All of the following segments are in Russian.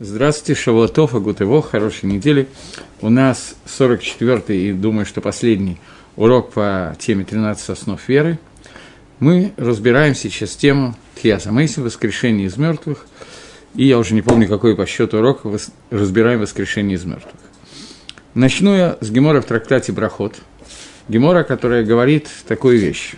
Здравствуйте, Шавуатов, Агутево, хорошей недели. У нас 44-й и, думаю, что последний урок по теме 13 основ веры. Мы разбираем сейчас тему Тхиаса Мейси, воскрешение из мертвых. И я уже не помню, какой по счету урок разбираем воскрешение из мертвых. Начну я с Гемора в трактате Брахот. Гемора, которая говорит такую вещь.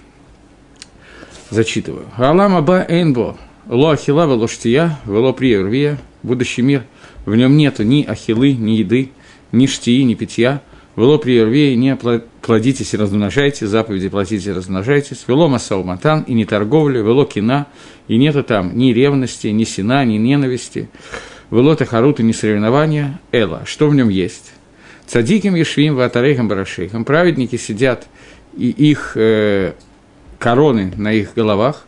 Зачитываю. Алам Аба Эйнбо, Ло Ахила, Вело Штия, Вело Приервия, будущий мир, в нем нету ни ахилы, ни еды, ни штии, ни питья. Вело приервее, не плодитесь и размножайте, заповеди платите и размножайтесь. Вело масау матан, и не торговля, вело кина, и нету там ни ревности, ни сина, ни ненависти. Вело тахарут и ни соревнования. Эла, что в нем есть? Цадиким ешвим ватарейхам барашейхам. Праведники сидят, и их э, короны на их головах.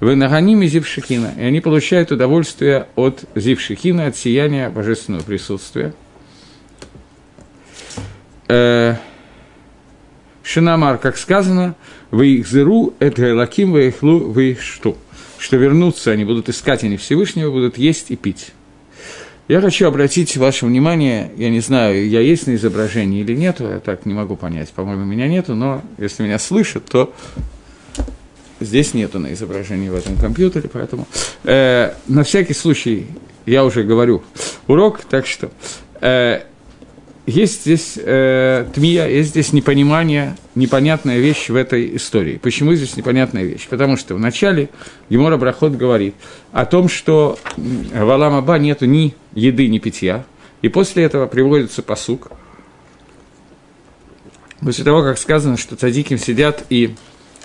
Вы наганими зившихина, и они получают удовольствие от зившихина, от сияния божественного присутствия. Э, Шинамар, как сказано, вы их зеру, это лаким, вы их лу, вы что? Что вернутся, они будут искать, они Всевышнего будут есть и пить. Я хочу обратить ваше внимание, я не знаю, я есть на изображении или нет, я так не могу понять, по-моему, меня нету, но если меня слышат, то Здесь нету на изображении в этом компьютере, поэтому э, на всякий случай я уже говорю урок, так что э, есть здесь э, тмия, есть здесь непонимание, непонятная вещь в этой истории. Почему здесь непонятная вещь? Потому что вначале Гемора Брахот говорит о том, что в Аламаба нету ни еды, ни питья, и после этого приводится посук. После того, как сказано, что цадиким сидят и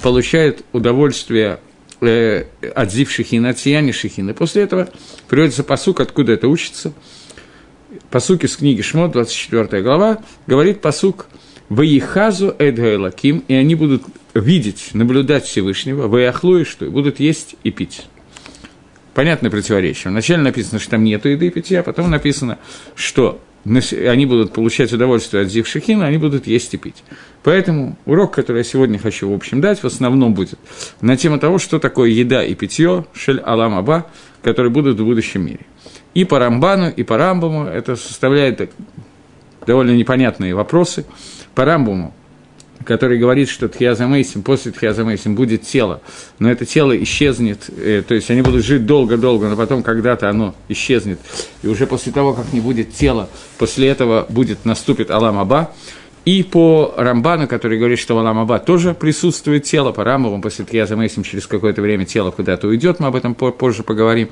получает удовольствие э, от зив шехина, от сияния шехина. После этого приводится посук, откуда это учится. Посук из книги Шмот, 24 глава, говорит посук «Ваихазу эдгайлаким», и они будут видеть, наблюдать Всевышнего, «Ваяхлу» и что? И будут есть и пить. Понятное противоречие. Вначале написано, что там нету еды и питья, а потом написано, что они будут получать удовольствие от Зив Шехина, они будут есть и пить. Поэтому урок, который я сегодня хочу, в общем, дать, в основном будет на тему того, что такое еда и питье, шель алам аба, которые будут в будущем мире. И по Рамбану, и по Рамбаму это составляет довольно непонятные вопросы. По Рамбаму который говорит, что Тхиазамейсим, после Тхиазамейсим будет тело, но это тело исчезнет, э, то есть они будут жить долго-долго, но потом когда-то оно исчезнет, и уже после того, как не будет тела, после этого будет, наступит Алам Аба, и по Рамбану, который говорит, что в Аламаба тоже присутствует тело, по Рамбову, после Тхияза Мейсим через какое-то время тело куда-то уйдет, мы об этом позже поговорим.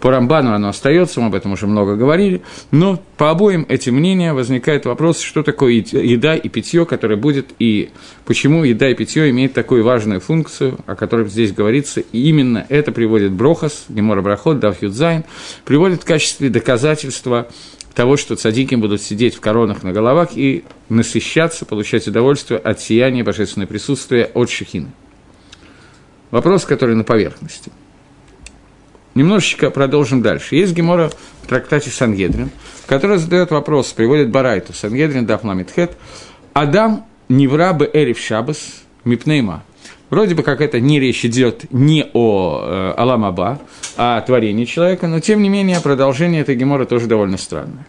По Рамбану оно остается, мы об этом уже много говорили. Но по обоим этим мнениям возникает вопрос, что такое еда и питье, которое будет, и почему еда и питье имеют такую важную функцию, о которой здесь говорится. И именно это приводит Брохас, Гемора Брахот, Дав Юдзайн, приводит в качестве доказательства того, что цадики будут сидеть в коронах на головах и насыщаться, получать удовольствие от сияния божественного присутствия от шехины. Вопрос, который на поверхности. Немножечко продолжим дальше. Есть Гемора в трактате Сангедрин, который задает вопрос, приводит Барайту, Сангедрин Дафламитхет, Адам Невра бы Эриф Шабас Мипнейма. Вроде бы как это не речь идет не о э, Аламаба, а о творении человека, но тем не менее продолжение этой геморы тоже довольно странное.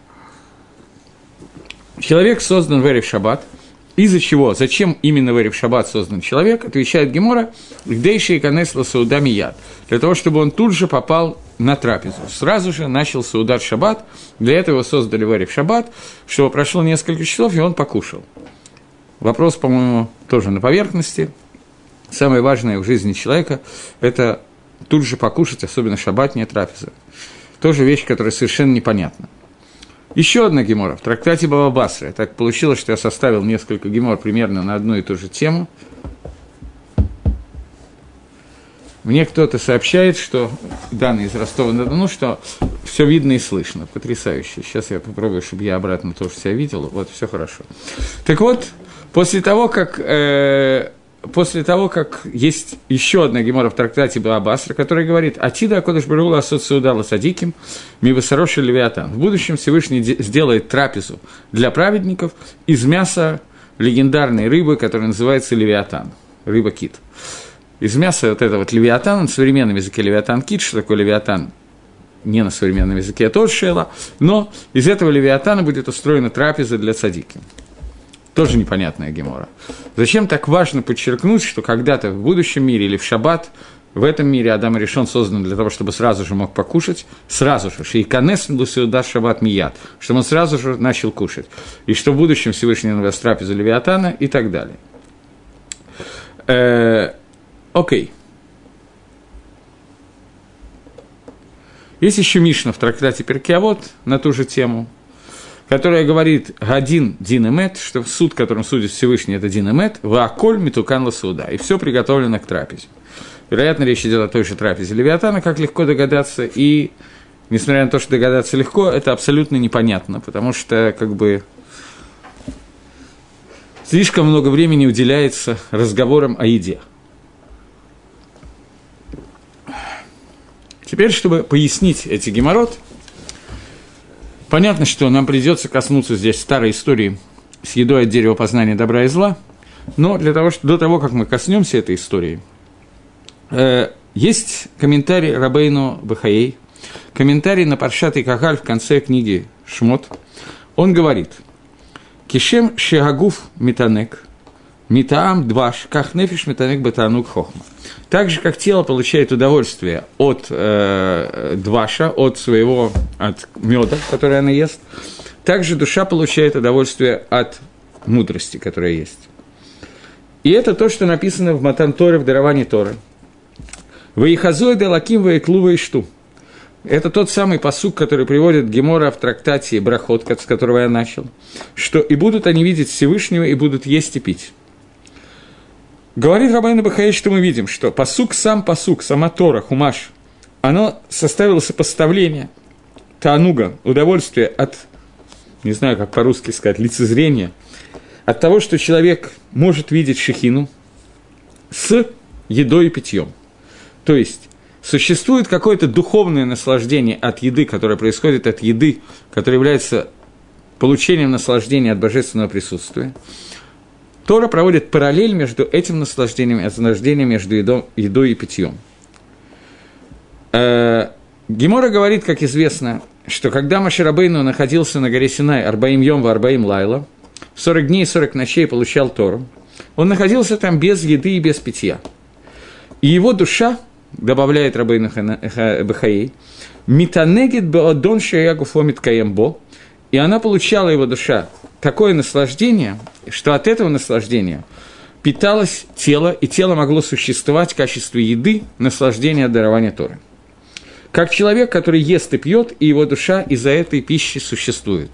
Человек создан в Эрев Шаббат. Из-за чего? Зачем именно в Эрев Шаббат создан человек? Отвечает Гемора, «Гдейши и канесла саудами яд». Для того, чтобы он тут же попал на трапезу. Сразу же начал саудат Шаббат. Для этого создали в Эрев Шаббат, чтобы прошло несколько часов, и он покушал. Вопрос, по-моему, тоже на поверхности – Самое важное в жизни человека – это тут же покушать, особенно шаббатняя трапеза. Тоже вещь, которая совершенно непонятна. Еще одна гемора в трактате Бабабасра. Так получилось, что я составил несколько гемор примерно на одну и ту же тему. Мне кто-то сообщает, что данные из Ростова-на-Дону, что все видно и слышно. Потрясающе. Сейчас я попробую, чтобы я обратно тоже себя видел. Вот, все хорошо. Так вот, после того, как э, после того, как есть еще одна гемора в трактате Баабасра, которая говорит «Атида Акодыш Барула Асоциудала Садиким Мивасароши Левиатан». В будущем Всевышний сделает трапезу для праведников из мяса легендарной рыбы, которая называется Левиатан, рыба-кит. Из мяса вот этого вот Левиатана, на современном языке Левиатан-кит, что такое Левиатан? не на современном языке, а тоже шела, но из этого левиатана будет устроена трапеза для садики. Тоже непонятная гемора. Зачем так важно подчеркнуть, что когда-то в будущем мире или в шаббат в этом мире Адам решен создан для того, чтобы сразу же мог покушать, сразу же, шейканес лусиуда шаббат мият, чтобы он сразу же начал кушать, и что в будущем Всевышний навез трапезу Левиатана и так далее. Э, окей. Есть еще Мишна в трактате Перкиавод на ту же тему, которая говорит «Гадин динемет», что суд, которым судит Всевышний, это динемет, «Вааколь митукан ласуда», и все приготовлено к трапезе. Вероятно, речь идет о той же трапезе Левиатана, как легко догадаться, и, несмотря на то, что догадаться легко, это абсолютно непонятно, потому что, как бы, слишком много времени уделяется разговорам о еде. Теперь, чтобы пояснить эти геморрот, понятно, что нам придется коснуться здесь старой истории с едой от дерева познания добра и зла, но для того, что, до того, как мы коснемся этой истории – Э, есть комментарий Рабейну Бахаей, комментарий на Паршат и Кахаль в конце книги Шмот. Он говорит, «Кишем шеагуф митанек, митаам дваш, как нефиш митанек батанук хохма». Так же, как тело получает удовольствие от э, дваша, от своего, от меда, который она ест, также душа получает удовольствие от мудрости, которая есть. И это то, что написано в Матан Торе, в даровании Торы – Ваихазой де лаким ваиклу шту. Это тот самый посук, который приводит Гемора в трактате Брахот, с которого я начал, что и будут они видеть Всевышнего, и будут есть и пить. Говорит Рабайна Бахаи, что мы видим, что посук сам посук, сама Тора, Хумаш, оно составило сопоставление Тануга, удовольствие от, не знаю, как по-русски сказать, лицезрения, от того, что человек может видеть шехину с едой и питьем. То есть существует какое-то духовное наслаждение от еды, которое происходит от еды, которая является получением наслаждения от божественного присутствия. Тора проводит параллель между этим наслаждением и наслаждением между едой, едой и питьем. Э, Гемора говорит, как известно, что когда Маширабейну находился на горе Синай Арбаим Йом в Арбаим Лайла, 40 дней и 40 ночей получал Тору, он находился там без еды и без питья. И его душа добавляет Рабейну Бахаей, «Митанегит беодон шеягу фомит каембо», и она получала его душа такое наслаждение, что от этого наслаждения питалось тело, и тело могло существовать в качестве еды, наслаждения от дарования Торы. Как человек, который ест и пьет, и его душа из-за этой пищи существует.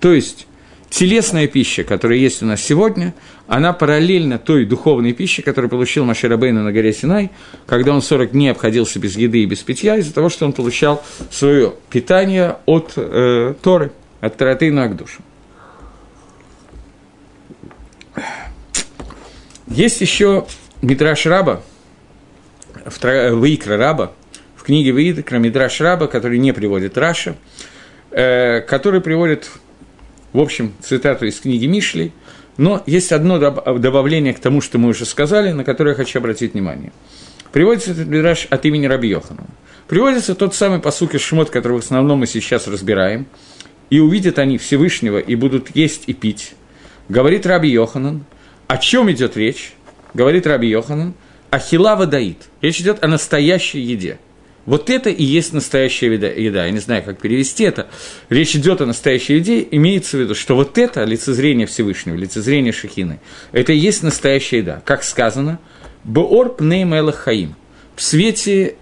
То есть, телесная пища, которая есть у нас сегодня, она параллельна той духовной пище, которую получил Маширабейна на горе Синай, когда он 40 дней обходился без еды и без питья, из-за того, что он получал свое питание от э, Торы, от Тараты на Агдушу. Есть еще Мидраш Раба, Ваикра Раба, в книге Ваикра Мидраш Раба, который не приводит Раша, э, который приводит в общем, цитату из книги Мишли, но есть одно добавление к тому, что мы уже сказали, на которое я хочу обратить внимание. Приводится этот мидраж от имени Раби Йохана. Приводится тот самый посук Шмот, который в основном мы сейчас разбираем, и увидят они Всевышнего и будут есть и пить. Говорит Раби Йоханан, о чем идет речь? Говорит Раби Йоханан, Ахилава даит. Речь идет о настоящей еде – вот это и есть настоящая еда. Я не знаю, как перевести это. Речь идет о настоящей еде, имеется в виду, что вот это лицезрение Всевышнего, лицезрение Шехины, это и есть настоящая еда. Как сказано, «Боор пней хаим» – в свете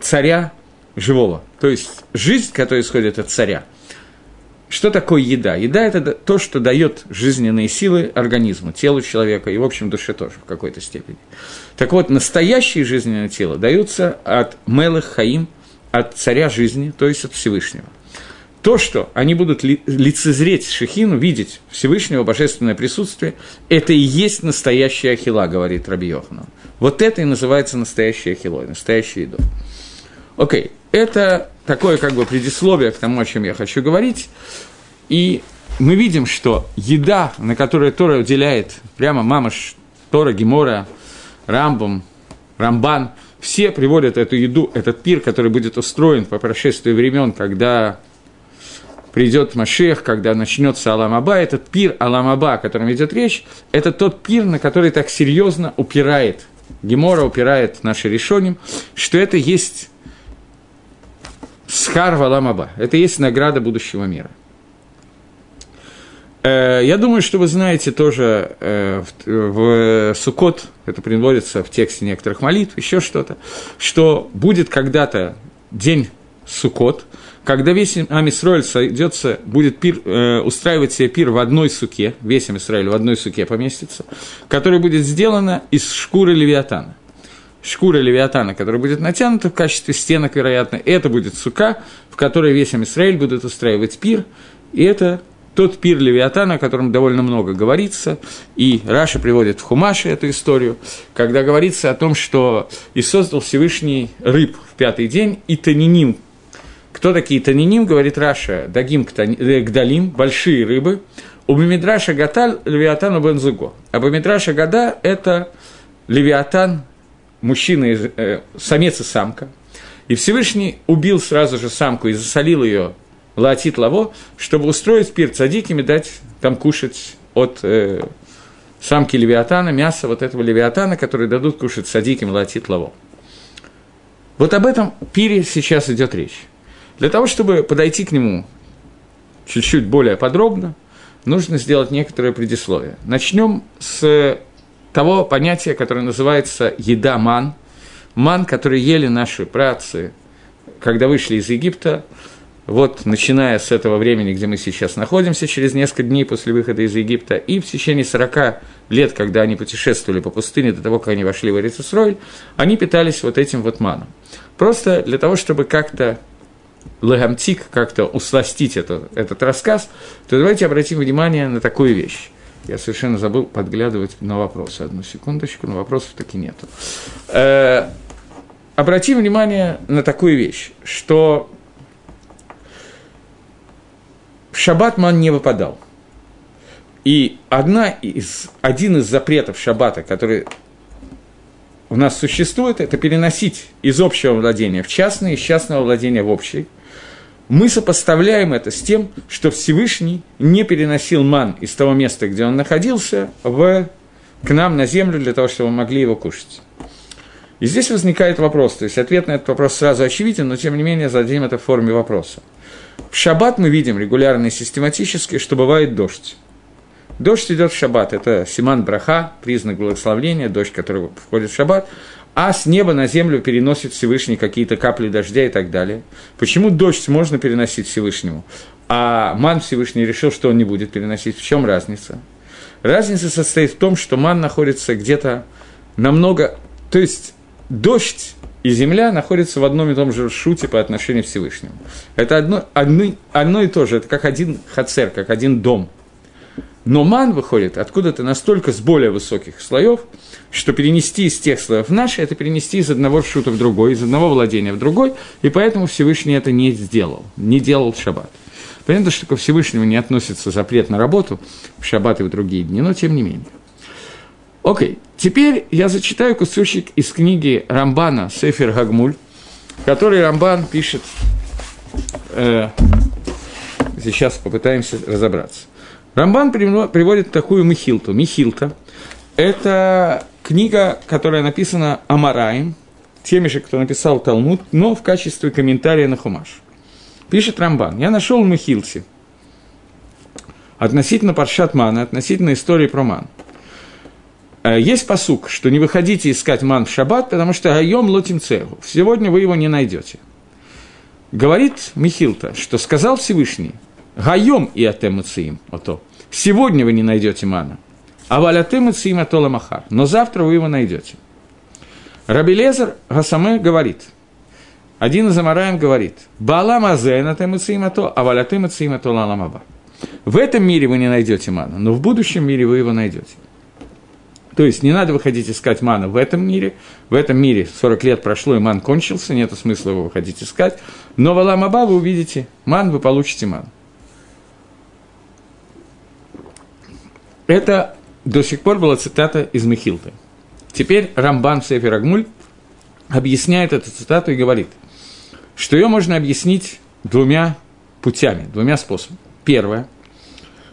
царя живого. То есть жизнь, которая исходит от царя – что такое еда? Еда – это то, что дает жизненные силы организму, телу человека и, в общем, душе тоже в какой-то степени. Так вот, настоящее жизненное тело даются от Мелых Хаим, от царя жизни, то есть от Всевышнего. То, что они будут ли, лицезреть Шехину, видеть Всевышнего божественное присутствие, это и есть настоящая ахила, говорит Раби Йоханан. Вот это и называется настоящая ахилой, настоящая еда. Окей, это такое как бы предисловие к тому, о чем я хочу говорить. И мы видим, что еда, на которую Тора уделяет прямо мама Тора, Гемора, Рамбом, Рамбан, все приводят эту еду, этот пир, который будет устроен по прошествии времен, когда придет Машех, когда начнется Аламаба, этот пир Аламаба, о котором идет речь, это тот пир, на который так серьезно упирает, Гемора упирает наши решением, что это есть Схар Валамаба, это есть награда будущего мира. Э, я думаю, что вы знаете тоже э, в Сукот, это приводится в тексте некоторых молитв, еще что-то, что будет когда-то день Сукот – когда весь Амисроэль сойдется, будет пир, э, устраивать себе пир в одной суке, весь Амисроэль в одной суке поместится, которая будет сделана из шкуры левиатана. Шкура левиатана, которая будет натянута в качестве стенок, вероятно, это будет сука, в которой весь Амисраэль будет устраивать пир, и это тот пир Левиатана, о котором довольно много говорится, и Раша приводит в Хумаше эту историю, когда говорится о том, что и создал Всевышний рыб в пятый день, и Таниним, кто такие таниним, говорит Раша, дагим э, гдалим, большие рыбы. У Бамидраша Гаталь Левиатану Бензуго. А Бамидраша Гада – это Левиатан, мужчина, э, самец и самка. И Всевышний убил сразу же самку и засолил ее латит лаво, чтобы устроить пир цадиками, дать там кушать от э, самки Левиатана, мясо вот этого Левиатана, который дадут кушать садиким латит лаво. Вот об этом пире сейчас идет речь. Для того, чтобы подойти к нему чуть-чуть более подробно, нужно сделать некоторое предисловие. Начнем с того понятия, которое называется «еда ман». Ман, который ели наши працы, когда вышли из Египта, вот начиная с этого времени, где мы сейчас находимся, через несколько дней после выхода из Египта, и в течение 40 лет, когда они путешествовали по пустыне до того, как они вошли в Эрицесроль, они питались вот этим вот маном. Просто для того, чтобы как-то лагамтик, как-то усластить это, этот рассказ, то давайте обратим внимание на такую вещь. Я совершенно забыл подглядывать на вопросы. Одну секундочку, но вопросов таки нету. Э, обратим внимание на такую вещь, что в шаббат ман не выпадал. И одна из, один из запретов шаббата, который у нас существует, это переносить из общего владения в частное, из частного владения в общий – мы сопоставляем это с тем, что Всевышний не переносил ман из того места, где он находился, в, к нам на землю для того, чтобы мы могли его кушать. И здесь возникает вопрос, то есть ответ на этот вопрос сразу очевиден, но тем не менее зададим это в форме вопроса. В шаббат мы видим регулярно и систематически, что бывает дождь. Дождь идет в шаббат, это Симан Браха, признак благословления, дождь, который входит в шаббат а с неба на землю переносит Всевышний какие-то капли дождя и так далее. Почему дождь можно переносить Всевышнему, а ман Всевышний решил, что он не будет переносить? В чем разница? Разница состоит в том, что ман находится где-то намного... То есть дождь и земля находятся в одном и том же шуте по отношению к Всевышнему. Это одно, одно, одно и то же, это как один хацер, как один дом – но ман выходит откуда-то настолько с более высоких слоев, что перенести из тех слоев в наши, это перенести из одного шута в другой, из одного владения в другой, и поэтому Всевышний это не сделал, не делал шаббат. Понятно, что ко Всевышнему не относится запрет на работу в шаббат и в другие дни, но тем не менее. Окей, теперь я зачитаю кусочек из книги Рамбана «Сефер Гагмуль», который Рамбан пишет, э, сейчас попытаемся разобраться. Рамбан приводит такую Михилту. Михилта – это книга, которая написана Амараем, теми же, кто написал Талмуд, но в качестве комментария на Хумаш. Пишет Рамбан. Я нашел в Михилте относительно Паршат Мана, относительно истории про Ман. Э, есть посук, что не выходите искать ман в шаббат, потому что айом лотим цеху. Сегодня вы его не найдете. Говорит Михилта, что сказал Всевышний, Гайом и атемуциим, ото. Сегодня вы не найдете мана. А валятемуциим ато ламахар. Но завтра вы его найдете. Рабелезер Гасаме говорит, один из Амараем говорит, Баалам азен атемуциим ато, а валятемуциим ато ламаба. В этом мире вы не найдете мана, но в будущем мире вы его найдете. То есть не надо выходить искать мана в этом мире. В этом мире 40 лет прошло, и ман кончился, нет смысла его выходить искать. Но в Аламаба вы увидите ман, вы получите ман. Это до сих пор была цитата из Михилты. Теперь Рамбан Сефер Агмуль объясняет эту цитату и говорит, что ее можно объяснить двумя путями, двумя способами. Первое,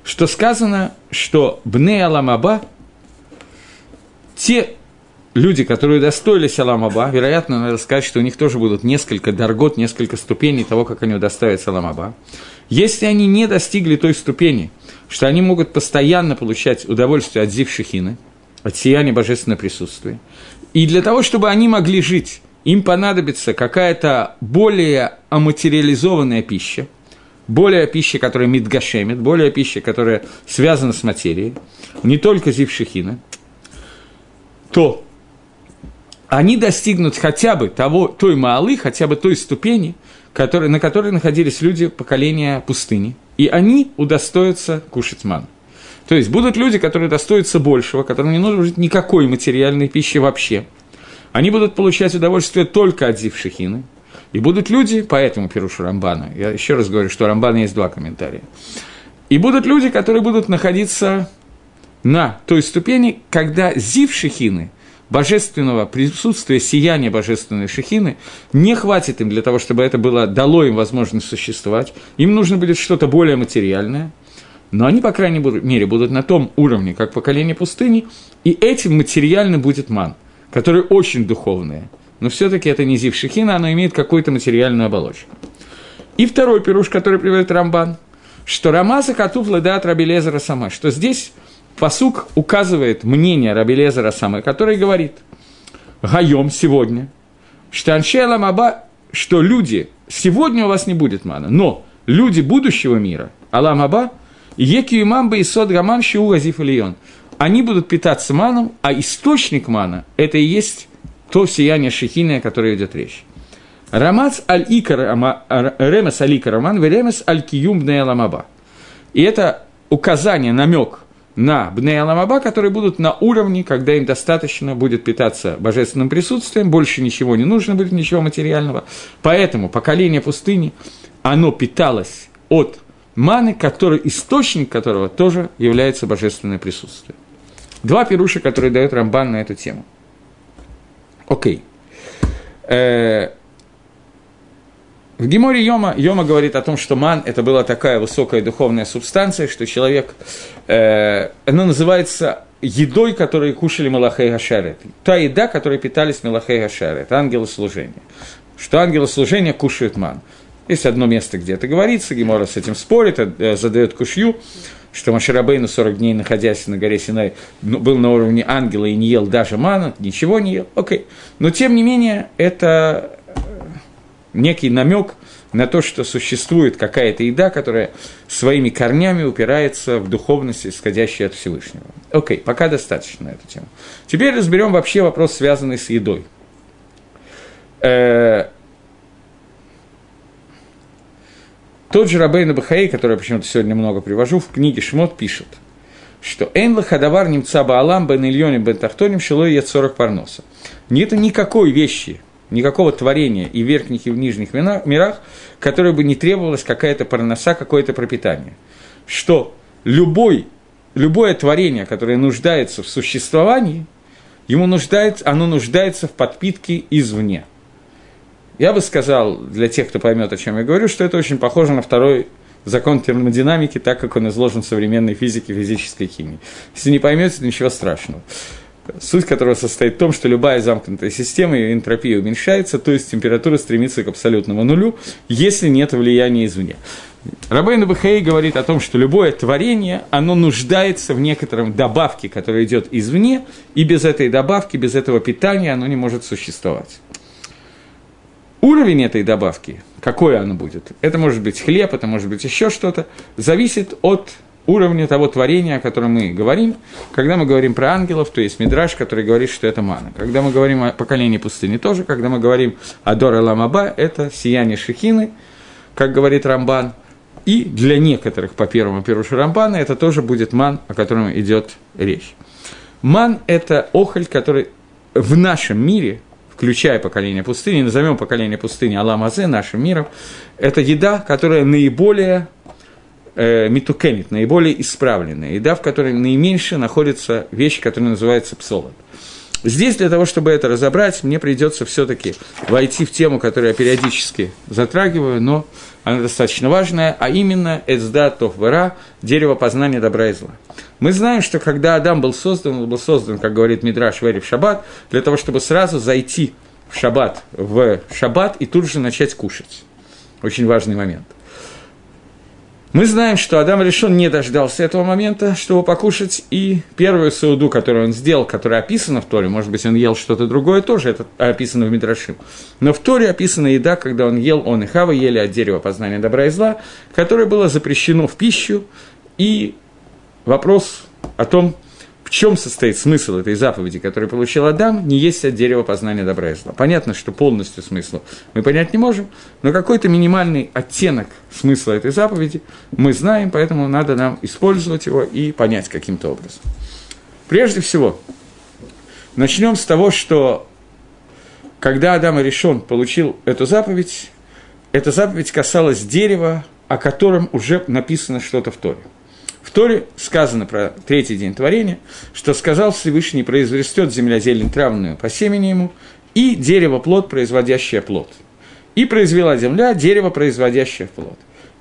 что сказано, что Бне Аламаба, те люди, которые удостоились Аламаба, вероятно, надо сказать, что у них тоже будут несколько дорогот, несколько ступеней того, как они удостоятся Аламаба. Если они не достигли той ступени, что они могут постоянно получать удовольствие от Зив от сияния божественного присутствия, и для того, чтобы они могли жить, им понадобится какая-то более аматериализованная пища, более пища, которая мидгашемит, более пища, которая связана с материей, не только зившихина, то они достигнут хотя бы того, той малы, хотя бы той ступени, который, на которой находились люди поколения пустыни, и они удостоятся кушать ман. То есть будут люди, которые достоятся большего, которым не нужно жить никакой материальной пищи вообще. Они будут получать удовольствие только от зившихины, и будут люди, по этому Пирушу Рамбана, я еще раз говорю, что у Рамбана есть два комментария, и будут люди, которые будут находиться на той ступени, когда зив шехины, божественного присутствия, сияния божественной шехины, не хватит им для того, чтобы это было, дало им возможность существовать. Им нужно будет что-то более материальное, но они, по крайней мере, будут на том уровне, как поколение пустыни, и этим материально будет ман, который очень духовный – но все-таки это не зив шехина, оно имеет какую-то материальную оболочку. И второй пируш, который приводит Рамбан, что Рамаза Катув Ледат Рабелезера сама, что здесь посук указывает мнение Рабелезера сама, который говорит, Гаем сегодня, что Аншела Маба, что люди, сегодня у вас не будет мана, но люди будущего мира, Алам Аба, Еки Имамба и Сод Гаман Шиу Азиф они будут питаться маном, а источник мана – это и есть то сияние шехины, о котором идет речь. Рамац аль икар ремес аль икар роман, ремес аль киюм бнеяламаба. И это указание, намек на бнеяламаба, которые будут на уровне, когда им достаточно будет питаться божественным присутствием, больше ничего не нужно будет, ничего материального. Поэтому поколение пустыни, оно питалось от маны, который, источник которого тоже является божественное присутствие. Два пируша, которые дает Рамбан на эту тему – Окей. Э, в Геморе Йома, Йома говорит о том, что ман – это была такая высокая духовная субстанция, что человек, э, она называется едой, которую кушали Малахей Гашарет. Та еда, которой питались Малахей Гашарет, ангелы служения. Что ангелы служения кушают ман. Есть одно место, где это говорится, Гемора с этим спорит, э, задает кушью, что Маширабейну 40 дней, находясь на горе Синай, ну, был на уровне ангела и не ел даже мана, ничего не ел, окей. Но, тем не менее, это некий намек на то, что существует какая-то еда, которая своими корнями упирается в духовность, исходящую от Всевышнего. Окей, пока достаточно на эту тему. Теперь разберем вообще вопрос, связанный с едой. Э, Тот же Рабейна Бахаи, который я почему-то сегодня много привожу, в книге Шмот пишет, что «Эн хадавар немца баалам бен ильоне бен тахтоним шилой 40 парноса». Нет никакой вещи, никакого творения и в верхних, и в нижних мирах, которое бы не требовалось какая-то парноса, какое-то пропитание. Что любой, любое творение, которое нуждается в существовании, ему нуждается, оно нуждается в подпитке извне – я бы сказал, для тех, кто поймет, о чем я говорю, что это очень похоже на второй закон термодинамики, так как он изложен в современной физике, физической химии. Если не поймете, ничего страшного. Суть которого состоит в том, что любая замкнутая система, ее энтропия уменьшается, то есть температура стремится к абсолютному нулю, если нет влияния извне. Рабейн Бахаи говорит о том, что любое творение, оно нуждается в некотором добавке, которая идет извне, и без этой добавки, без этого питания оно не может существовать. Уровень этой добавки, какой она будет, это может быть хлеб, это может быть еще что-то, зависит от уровня того творения, о котором мы говорим. Когда мы говорим про ангелов, то есть Мидраш, который говорит, что это мана. Когда мы говорим о поколении пустыни, тоже. Когда мы говорим о Дора Ламаба, это сияние Шехины, как говорит Рамбан. И для некоторых, по первому пирушу Рамбана, это тоже будет ман, о котором идет речь. Ман – это охоль, который в нашем мире – включая поколение пустыни, назовем поколение пустыни Аламазе, нашим миром, это еда, которая наиболее э, митукенит, наиболее исправленная, еда, в которой наименьше находится вещь, которая называется псолот. Здесь для того, чтобы это разобрать, мне придется все-таки войти в тему, которую я периодически затрагиваю, но она достаточно важная, а именно «Эцда Тов Вера» – дерево познания добра и зла. Мы знаем, что когда Адам был создан, он был создан, как говорит Мидраш Вери в Шаббат, для того, чтобы сразу зайти в Шаббат, в Шаббат и тут же начать кушать. Очень важный момент – мы знаем, что Адам решен не дождался этого момента, чтобы покушать, и первую сауду, которую он сделал, которая описана в Торе, может быть, он ел что-то другое тоже, это описано в Мидрашим, но в Торе описана еда, когда он ел, он и Хава ели от дерева познания добра и зла, которое было запрещено в пищу, и вопрос о том, чем состоит смысл этой заповеди, которую получил Адам, не есть от дерева познания добра и зла. Понятно, что полностью смысла мы понять не можем, но какой-то минимальный оттенок смысла этой заповеди мы знаем, поэтому надо нам использовать его и понять каким-то образом. Прежде всего, начнем с того, что когда Адам и решен получил эту заповедь, эта заповедь касалась дерева, о котором уже написано что-то в Торе. В Торе сказано про третий день творения, что сказал Всевышний, произрастет земля зелень травную по семени ему, и дерево плод, производящее плод. И произвела земля дерево, производящее плод.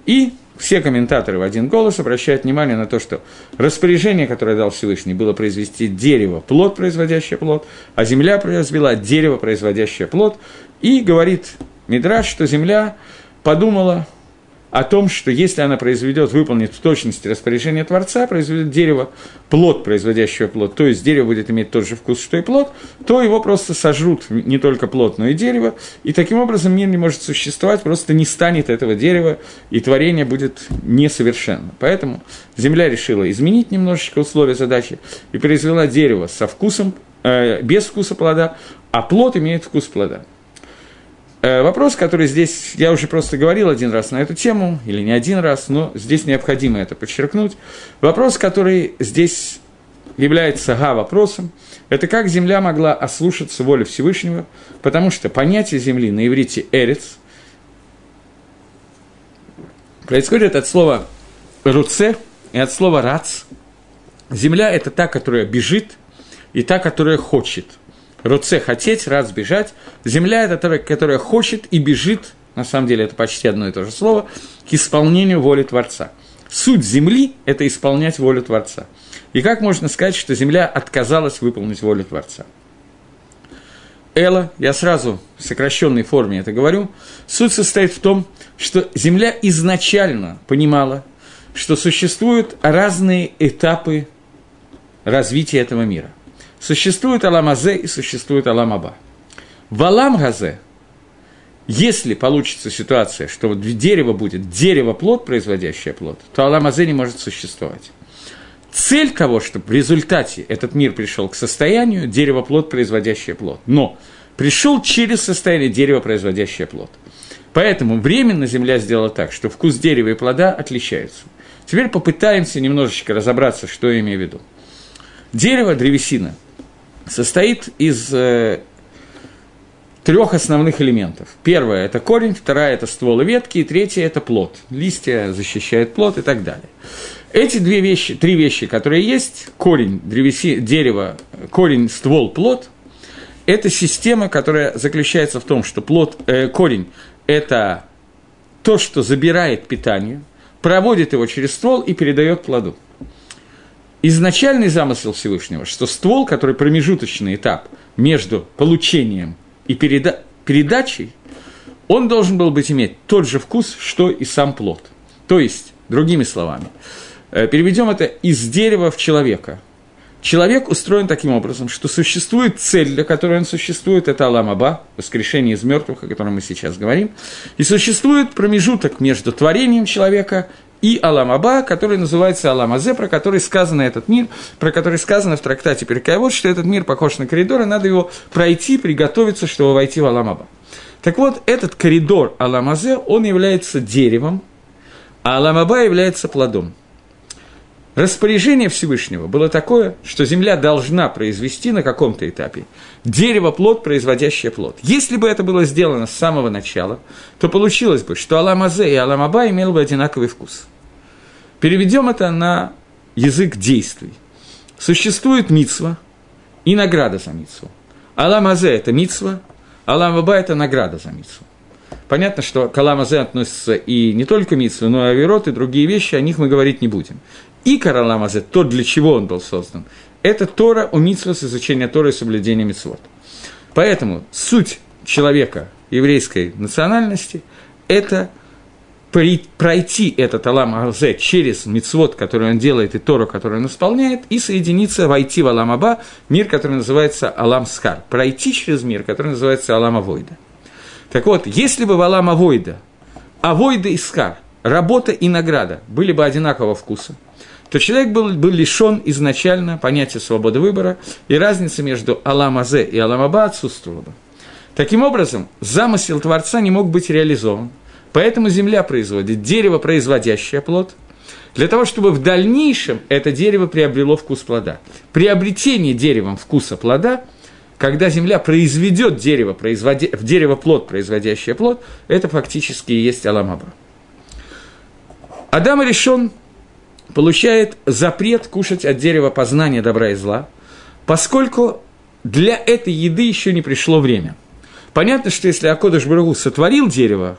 И все комментаторы в один голос обращают внимание на то, что распоряжение, которое дал Всевышний, было произвести дерево, плод, производящее плод, а земля произвела дерево, производящее плод, и говорит Мидраш, что земля подумала, о том, что если она произведет, выполнит в точности распоряжение Творца, произведет дерево, плод, производящее плод, то есть дерево будет иметь тот же вкус, что и плод, то его просто сожрут не только плод, но и дерево, и таким образом мир не может существовать, просто не станет этого дерева, и творение будет несовершенно. Поэтому Земля решила изменить немножечко условия задачи и произвела дерево со вкусом, э, без вкуса плода, а плод имеет вкус плода. Э, вопрос, который здесь, я уже просто говорил один раз на эту тему, или не один раз, но здесь необходимо это подчеркнуть. Вопрос, который здесь является га-вопросом, это как Земля могла ослушаться воли Всевышнего, потому что понятие Земли на иврите «эрец» происходит от слова «руце» и от слова «рац». Земля – это та, которая бежит, и та, которая хочет – Руце – хотеть, рад сбежать. Земля – это та, которая хочет и бежит, на самом деле это почти одно и то же слово, к исполнению воли Творца. Суть земли – это исполнять волю Творца. И как можно сказать, что земля отказалась выполнить волю Творца? Эла, я сразу в сокращенной форме это говорю, суть состоит в том, что земля изначально понимала, что существуют разные этапы развития этого мира. Существует Аламазе и существует Аламаба. В Аламгазе, если получится ситуация, что вот дерево будет дерево-плод, производящее плод, то Аламазе не может существовать. Цель того, чтобы в результате этот мир пришел к состоянию дерево-плод, производящее плод. Но пришел через состояние дерева, производящее плод. Поэтому временно Земля сделала так, что вкус дерева и плода отличаются. Теперь попытаемся немножечко разобраться, что я имею в виду. Дерево, древесина – состоит из э, трех основных элементов. Первое – это корень, вторая – это ствол и ветки, и третья – это плод. Листья защищают плод и так далее. Эти две вещи, три вещи, которые есть, корень, древеси, дерево, корень, ствол, плод, это система, которая заключается в том, что плод, э, корень – это то, что забирает питание, проводит его через ствол и передает плоду изначальный замысел Всевышнего, что ствол, который промежуточный этап между получением и переда- передачей, он должен был быть иметь тот же вкус, что и сам плод. То есть, другими словами, э, переведем это из дерева в человека. Человек устроен таким образом, что существует цель, для которой он существует, это Аламаба, воскрешение из мертвых, о котором мы сейчас говорим, и существует промежуток между творением человека и Аламаба, который называется Аламазе, про который сказано этот мир, про который сказано в трактате Перкаевод, что этот мир похож на коридор, и надо его пройти, приготовиться, чтобы войти в Аламаба. Так вот, этот коридор Аламазе, он является деревом, а Аламаба является плодом. Распоряжение Всевышнего было такое, что земля должна произвести на каком-то этапе дерево-плод, производящее плод. Если бы это было сделано с самого начала, то получилось бы, что Аламазе и Аламаба имели бы одинаковый вкус. Переведем это на язык действий. Существует мицва, и награда за митсву. Алам Азе – это митсва, Алам Аба – это награда за митсву. Понятно, что к Алам Азе относится и не только митсвы, но и авирот, и другие вещи, о них мы говорить не будем. И Каралам Азе, то, для чего он был создан, это Тора у митсва с изучения Торы и соблюдения митсвот. Поэтому суть человека еврейской национальности – это пройти этот Алам Азе через мицвод, который он делает, и Тору, которую он исполняет, и соединиться, войти в Алам Аба, мир, который называется Алам Скар. Пройти через мир, который называется Алам Авойда. Так вот, если бы в Алам Авойда, Авойда и Скар, работа и награда были бы одинакового вкуса, то человек был, был лишен изначально понятия свободы выбора, и разница между Алам Азе и Алам Аба отсутствовала. Таким образом, замысел Творца не мог быть реализован. Поэтому земля производит дерево, производящее плод, для того, чтобы в дальнейшем это дерево приобрело вкус плода. Приобретение деревом вкуса плода, когда земля произведет дерево, производи, в дерево плод, производящее плод, это фактически и есть Аламаба. Адам решен получает запрет кушать от дерева познания добра и зла, поскольку для этой еды еще не пришло время. Понятно, что если Акодыш Барагу сотворил дерево,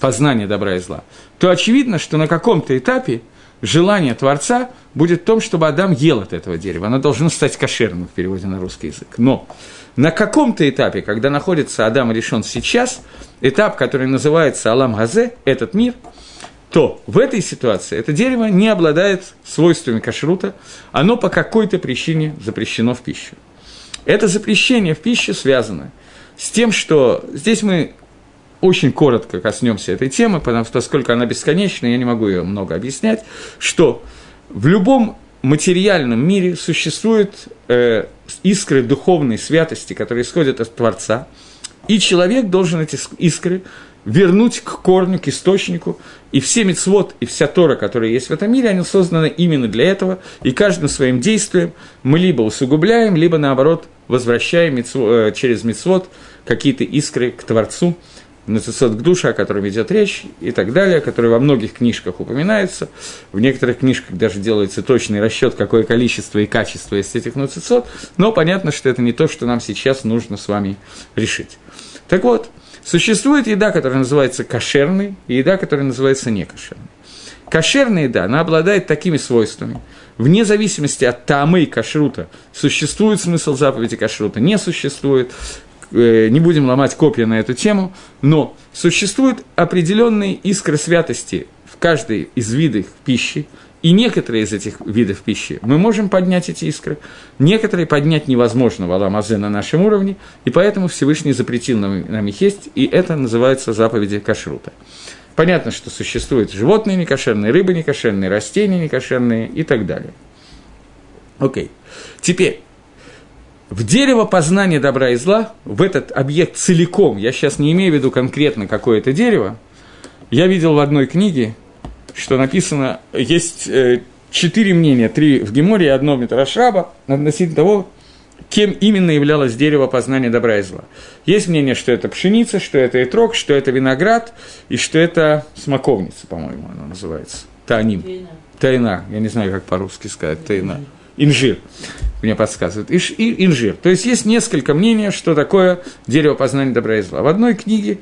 познания добра и зла, то очевидно, что на каком-то этапе желание Творца будет в том, чтобы Адам ел от этого дерева. Оно должно стать кошерным в переводе на русский язык. Но на каком-то этапе, когда находится Адам решен сейчас, этап, который называется Алам Газе, этот мир, то в этой ситуации это дерево не обладает свойствами кашрута, оно по какой-то причине запрещено в пищу. Это запрещение в пищу связано с тем, что здесь мы очень коротко коснемся этой темы, потому что, поскольку она бесконечна, я не могу ее много объяснять, что в любом материальном мире существуют э, искры духовной святости, которые исходят от Творца, и человек должен эти искры вернуть к корню, к источнику, и все мецвод, и вся Тора, которая есть в этом мире, они созданы именно для этого, и каждым своим действием мы либо усугубляем, либо, наоборот, возвращаем мецвод, э, через мецвод какие-то искры к Творцу, Нацисот к душе, о котором идет речь, и так далее, который во многих книжках упоминается. В некоторых книжках даже делается точный расчет, какое количество и качество есть этих нацисот, но понятно, что это не то, что нам сейчас нужно с вами решить. Так вот, существует еда, которая называется кошерной, и еда, которая называется некошерной. Кошерная еда, она обладает такими свойствами. Вне зависимости от тамы и кашрута, существует смысл заповеди кашрута, не существует, Э, не будем ломать копья на эту тему, но существуют определенные искры святости в каждой из видов пищи, и некоторые из этих видов пищи мы можем поднять эти искры, некоторые поднять невозможно в Аламазе на нашем уровне, и поэтому Всевышний запретил нам, нам их есть, и это называется заповеди кашрута. Понятно, что существуют животные некошерные, рыбы некошерные, растения некошерные и так далее. Окей. Теперь, в дерево познания добра и зла, в этот объект целиком, я сейчас не имею в виду конкретно какое-то дерево, я видел в одной книге, что написано, есть э, четыре мнения, три в Геморе и одно в Митарашраба, относительно того, кем именно являлось дерево познания добра и зла. Есть мнение, что это пшеница, что это итрок, что это виноград и что это смоковница, по-моему, она называется. Тааним. Тайна. Я не знаю, как по-русски сказать. Тайна инжир, мне подсказывают, и, и инжир. То есть есть несколько мнений, что такое дерево познания добра и зла. В одной книге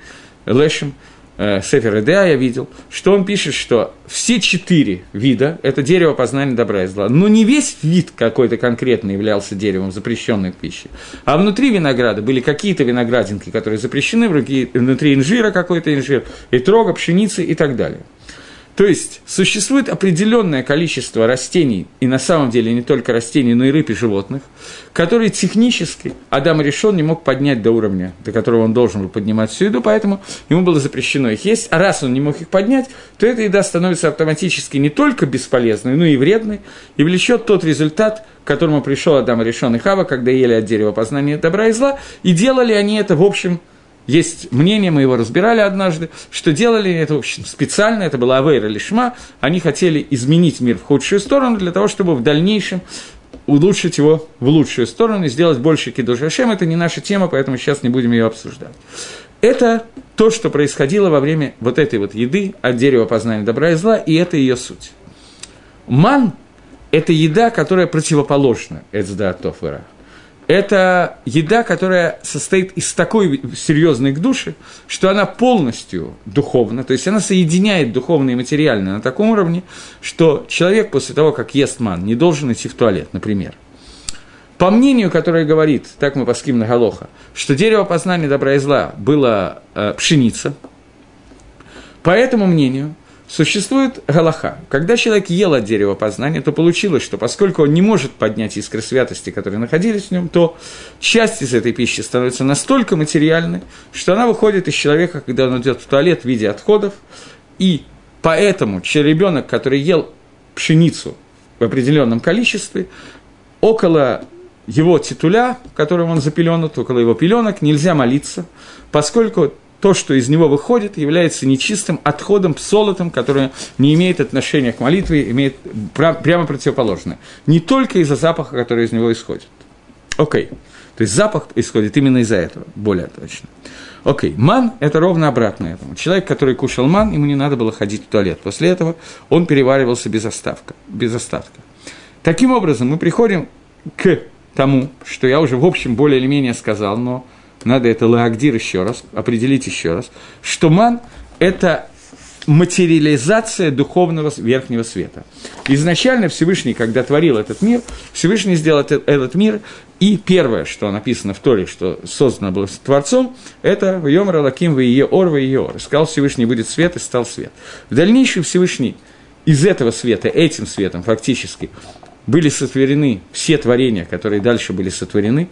Лешем, Сефер Эдеа, я видел, что он пишет, что все четыре вида – это дерево познания добра и зла. Но не весь вид какой-то конкретный являлся деревом, запрещенным в пище. А внутри винограда были какие-то виноградинки, которые запрещены, внутри инжира какой-то инжир, и трога, пшеницы и так далее. То есть существует определенное количество растений, и на самом деле не только растений, но и рыб и животных, которые технически Адам решен не мог поднять до уровня, до которого он должен был поднимать всю еду, поэтому ему было запрещено их есть. А раз он не мог их поднять, то эта еда становится автоматически не только бесполезной, но и вредной, и влечет тот результат, к которому пришел Адам решен и Хава, когда ели от дерева познания добра и зла, и делали они это, в общем, есть мнение, мы его разбирали однажды, что делали это специально, это была Авейра Лишма, они хотели изменить мир в худшую сторону для того, чтобы в дальнейшем улучшить его в лучшую сторону и сделать больше кидуш. Это не наша тема, поэтому сейчас не будем ее обсуждать. Это то, что происходило во время вот этой вот еды от дерева познания добра и зла, и это ее суть. Ман – это еда, которая противоположна Эцда Тофера. Это еда, которая состоит из такой серьезной к душе, что она полностью духовна, то есть она соединяет духовное и материальное на таком уровне, что человек после того, как ест ман, не должен идти в туалет, например. По мнению, которое говорит, так мы паским на Галоха, что дерево познания добра и зла было э, пшеница, по этому мнению – Существует галаха. Когда человек ел от дерева познания, то получилось, что поскольку он не может поднять искры святости, которые находились в нем, то часть из этой пищи становится настолько материальной, что она выходит из человека, когда он идет в туалет в виде отходов, и поэтому ребенок, который ел пшеницу в определенном количестве, около его титуля, которым он запеленут, около его пеленок, нельзя молиться, поскольку то, что из него выходит, является нечистым отходом, псолотом, который не имеет отношения к молитве, имеет прямо противоположное. Не только из-за запаха, который из него исходит. Окей. Okay. То есть запах исходит именно из-за этого, более точно. Окей, okay. ман – это ровно обратно этому. Человек, который кушал ман, ему не надо было ходить в туалет. После этого он переваривался без, оставка, без остатка. Таким образом, мы приходим к тому, что я уже в общем более или менее сказал, но надо это лагдир еще раз, определить еще раз, что ман – это материализация духовного верхнего света. Изначально Всевышний, когда творил этот мир, Всевышний сделал этот, мир, и первое, что написано в Торе, что создано было Творцом, это в Йомра Лаким в ее ор в ее ор. Сказал Всевышний, будет свет, и стал свет. В дальнейшем Всевышний из этого света, этим светом фактически, были сотворены все творения, которые дальше были сотворены.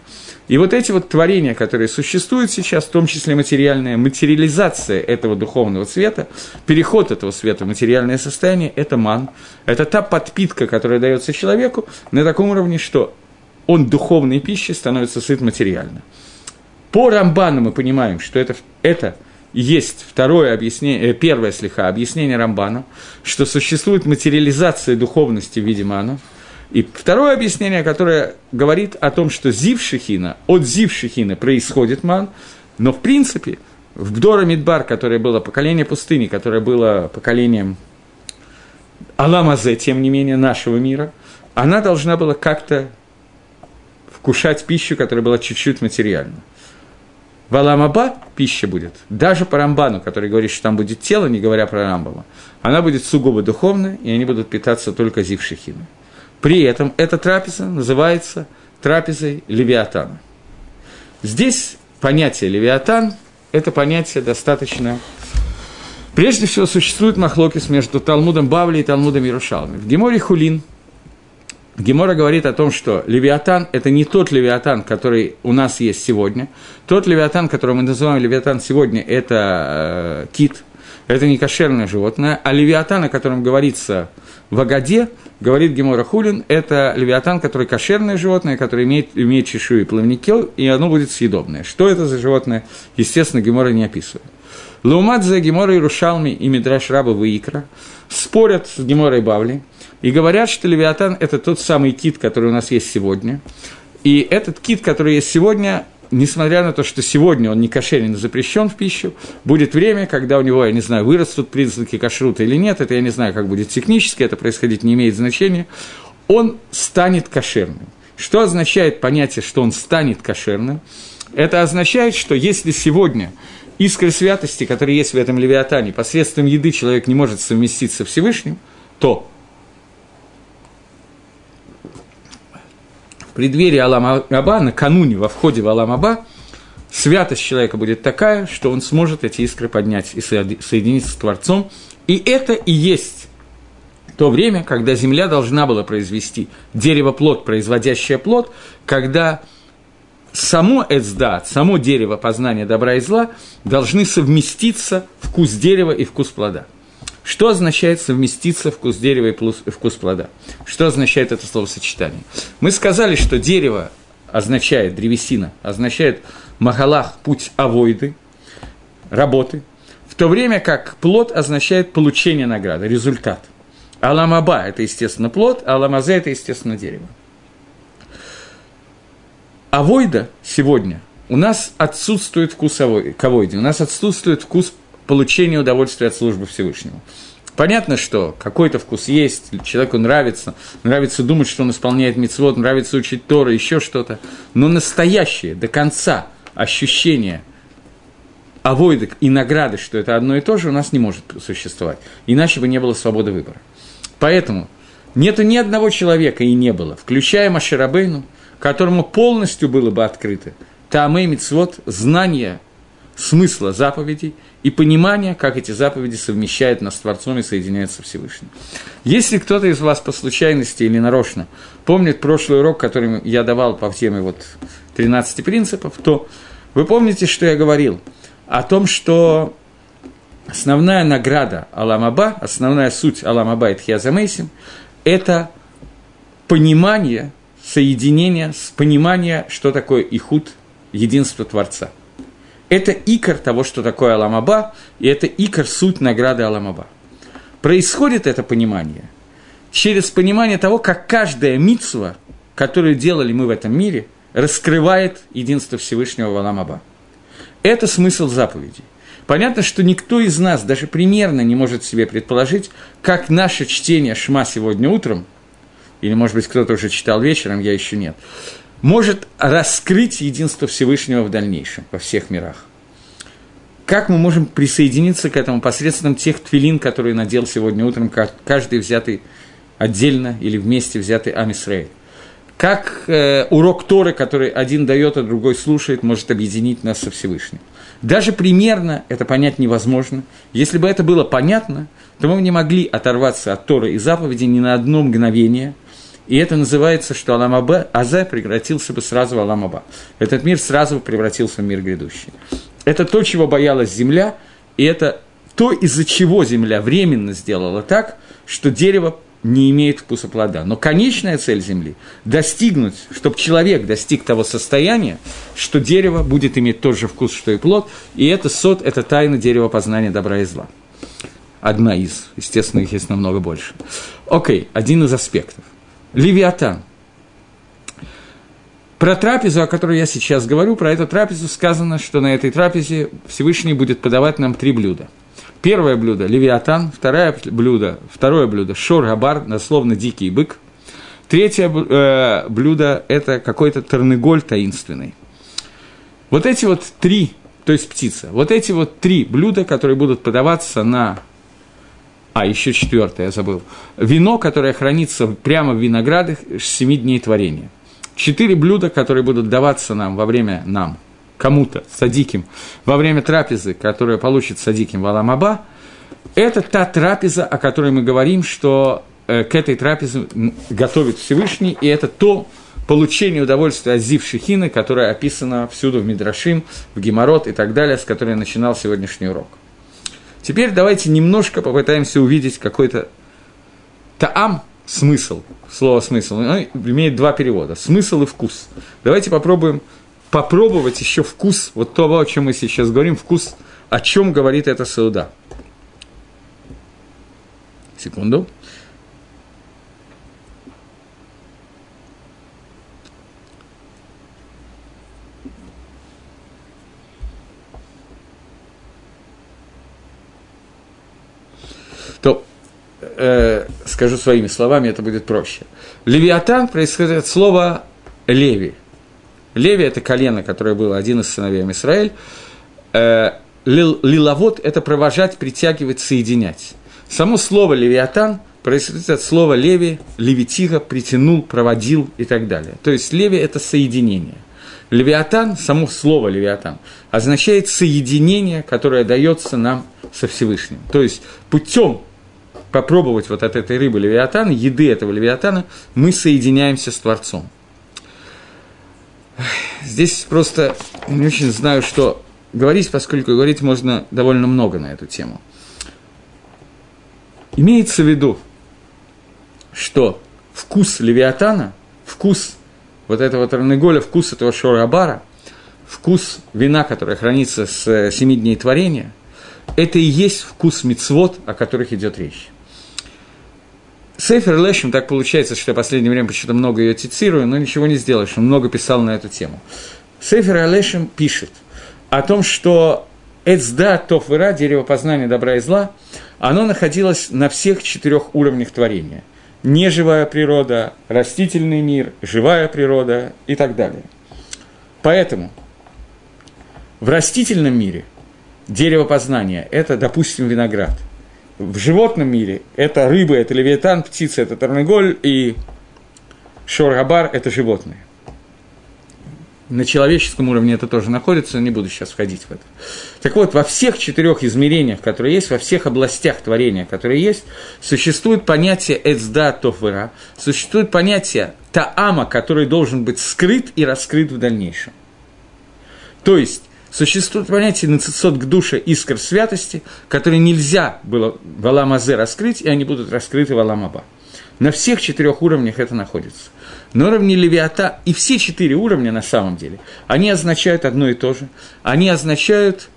И вот эти вот творения, которые существуют сейчас, в том числе материальная, материализация этого духовного света, переход этого света в материальное состояние – это ман. Это та подпитка, которая дается человеку на таком уровне, что он духовной пищей становится сыт материально. По Рамбану мы понимаем, что это, это есть второе объяснение, э, первое слегка объяснение Рамбана, что существует материализация духовности в виде мана – и второе объяснение, которое говорит о том, что Зив Шехина, от Зив Шехина происходит ман, но в принципе в Бдора Мидбар, которое было поколение пустыни, которое было поколением Аламазе, тем не менее, нашего мира, она должна была как-то вкушать пищу, которая была чуть-чуть материальна. В Аламаба пища будет, даже по Рамбану, который говорит, что там будет тело, не говоря про Рамбама, она будет сугубо духовная, и они будут питаться только зившихиной. При этом эта трапеза называется трапезой Левиатана. Здесь понятие Левиатан – это понятие достаточно... Прежде всего, существует махлокис между Талмудом Бавли и Талмудом Ярушалми. В Геморе Хулин Гемора говорит о том, что Левиатан – это не тот Левиатан, который у нас есть сегодня. Тот Левиатан, который мы называем Левиатан сегодня, это э, кит, это не кошерное животное, а Левиатан, о котором говорится в Агаде, говорит Гемора Хулин, это левиатан, который кошерное животное, которое имеет, имеет чешую и плавники, и оно будет съедобное. Что это за животное, естественно, Гемора не описывает. Лаумадзе, Гемора и Рушалми и Мидраш Раба Ваикра спорят с Геморой Бавли и говорят, что левиатан – это тот самый кит, который у нас есть сегодня. И этот кит, который есть сегодня, несмотря на то, что сегодня он не кошерен запрещен в пищу, будет время, когда у него, я не знаю, вырастут признаки кашрута или нет, это я не знаю, как будет технически, это происходить не имеет значения, он станет кошерным. Что означает понятие, что он станет кошерным? Это означает, что если сегодня искры святости, которые есть в этом левиатане, посредством еды человек не может совместиться Всевышним, то в преддверии Алам Аба, накануне, во входе в Алам Аба, святость человека будет такая, что он сможет эти искры поднять и соединиться с Творцом. И это и есть то время, когда земля должна была произвести дерево-плод, производящее плод, когда само эцдат, само дерево познания добра и зла должны совместиться вкус дерева и вкус плода. Что означает совместиться вкус дерева и вкус плода? Что означает это словосочетание? Мы сказали, что дерево означает, древесина, означает махалах, путь авойды, работы, в то время как плод означает получение награды, результат. Аламаба – это, естественно, плод, а аламазе – это, естественно, дерево. Авойда сегодня у нас отсутствует вкус авойды, у нас отсутствует вкус получения удовольствия от службы Всевышнему. Понятно, что какой-то вкус есть, человеку нравится, нравится думать, что он исполняет мецвод, нравится учить Торы, еще что-то, но настоящее, до конца ощущение авойдок и награды, что это одно и то же, у нас не может существовать. Иначе бы не было свободы выбора. Поэтому нету ни одного человека и не было, включая Маширабейну, которому полностью было бы открыто Таамей Мицвод, знание смысла заповедей и понимание, как эти заповеди совмещают нас с Творцом и соединяются со Всевышним. Если кто-то из вас по случайности или нарочно помнит прошлый урок, который я давал по теме вот 13 принципов, то вы помните, что я говорил о том, что основная награда Аламаба, основная суть Аламаба и Тхиазамейсим – это понимание, соединение понимание, что такое ихуд, единство Творца – это икор того, что такое Аламаба, и это икор суть награды Аламаба. Происходит это понимание через понимание того, как каждая митсва, которую делали мы в этом мире, раскрывает единство Всевышнего в Аламаба. Это смысл заповедей. Понятно, что никто из нас даже примерно не может себе предположить, как наше чтение Шма сегодня утром, или, может быть, кто-то уже читал вечером, я еще нет, может раскрыть единство Всевышнего в дальнейшем, во всех мирах. Как мы можем присоединиться к этому посредством тех твилин, которые надел сегодня утром каждый взятый отдельно или вместе взятый Амисрей? Как э, урок Торы, который один дает, а другой слушает, может объединить нас со Всевышним? Даже примерно это понять невозможно. Если бы это было понятно, то мы не могли оторваться от Торы и заповеди ни на одно мгновение – и это называется, что Аламаба, Азе превратился бы сразу в Аламаба. Этот мир сразу превратился в мир грядущий. Это то, чего боялась земля, и это то, из-за чего земля временно сделала так, что дерево не имеет вкуса плода. Но конечная цель Земли – достигнуть, чтобы человек достиг того состояния, что дерево будет иметь тот же вкус, что и плод, и это сот – это тайна дерева познания добра и зла. Одна из, естественно, их есть намного больше. Окей, один из аспектов. Левиатан. Про трапезу, о которой я сейчас говорю, про эту трапезу сказано, что на этой трапезе Всевышний будет подавать нам три блюда. Первое блюдо – левиатан, второе блюдо, второе блюдо – шор-габар, дословно дикий бык. Третье э, блюдо – это какой-то терныголь таинственный. Вот эти вот три, то есть птица, вот эти вот три блюда, которые будут подаваться на а, еще четвертое, я забыл. Вино, которое хранится прямо в виноградах семи дней творения. Четыре блюда, которые будут даваться нам во время нам, кому-то, садиким, во время трапезы, которую получит садиким в Аламаба, это та трапеза, о которой мы говорим, что э, к этой трапезе готовит Всевышний, и это то получение удовольствия от Зив Шехины, которое описано всюду в Мидрашим, в Геморот и так далее, с которой начинал сегодняшний урок. Теперь давайте немножко попытаемся увидеть какой-то таам, смысл, слово смысл, оно имеет два перевода, смысл и вкус. Давайте попробуем попробовать еще вкус, вот того, о чем мы сейчас говорим, вкус, о чем говорит эта сауда. Секунду. то э, скажу своими словами, это будет проще. Левиатан происходит от слова Леви. Леви – это колено, которое было один из сыновей Израиль. Э, лиловод – это провожать, притягивать, соединять. Само слово «левиатан» происходит от слова «леви», «левитига», «притянул», «проводил» и так далее. То есть «леви» – это соединение. Левиатан, само слово «левиатан», означает соединение, которое дается нам со Всевышним. То есть путем попробовать вот от этой рыбы левиатана, еды этого левиатана, мы соединяемся с Творцом. Здесь просто не очень знаю, что говорить, поскольку говорить можно довольно много на эту тему. Имеется в виду, что вкус левиатана, вкус вот этого Тарныголя, вкус этого Шорабара, вкус вина, которое хранится с семи дней творения, это и есть вкус мицвод, о которых идет речь. Сейфер Лешем, так получается, что я в последнее время почему-то много ее цитирую, но ничего не сделаешь, он много писал на эту тему. Сейфер Лешем пишет о том, что Эцда, Тоф и Ра, дерево познания добра и зла, оно находилось на всех четырех уровнях творения. Неживая природа, растительный мир, живая природа и так далее. Поэтому в растительном мире дерево познания – это, допустим, виноград. В животном мире – это рыба, это левиатан, птица – это тарнаголь, и шоргабар – это животные – на человеческом уровне это тоже находится, не буду сейчас входить в это. Так вот, во всех четырех измерениях, которые есть, во всех областях творения, которые есть, существует понятие эцда тофера, существует понятие таама, который должен быть скрыт и раскрыт в дальнейшем. То есть, существует понятие нацисот к душе искр святости, которые нельзя было в Аламазе раскрыть, и они будут раскрыты в Аламаба. На всех четырех уровнях это находится – на уровне Левиата, и все четыре уровня на самом деле, они означают одно и то же. Они означают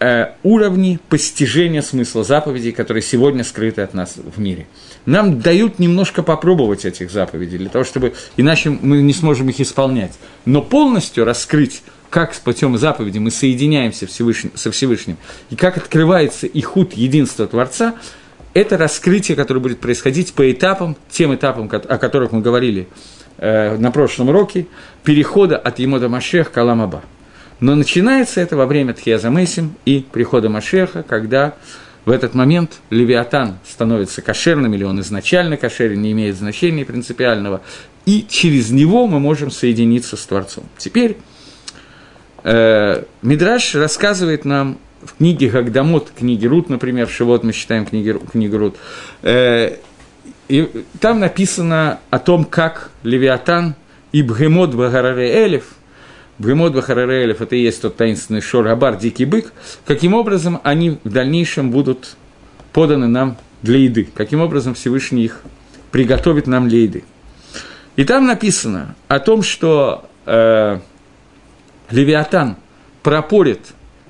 э, уровни постижения смысла заповедей, которые сегодня скрыты от нас в мире. Нам дают немножко попробовать этих заповедей, для того, чтобы иначе мы не сможем их исполнять. Но полностью раскрыть как с путем заповеди мы соединяемся Всевышним, со Всевышним, и как открывается и худ единства Творца, это раскрытие, которое будет происходить по этапам, тем этапам, о которых мы говорили э, на прошлом уроке, перехода от Емода Машех к Аламаба. Но начинается это во время Тхияза Месим и прихода Машеха, когда в этот момент Левиатан становится кошерным, или он изначально кошерен, не имеет значения принципиального, и через него мы можем соединиться с Творцом. Теперь Мидраш рассказывает нам в книге Гагдамот, книге Рут, например, Шивот мы считаем книги, книгу Рут, э, и там написано о том, как Левиатан и Бгемот Багараре Элев, Бгемот Багараре Элев, это и есть тот таинственный Шор Абар, дикий бык, каким образом они в дальнейшем будут поданы нам для еды, каким образом Всевышний их приготовит нам для еды. И там написано о том, что э, Левиатан пропорит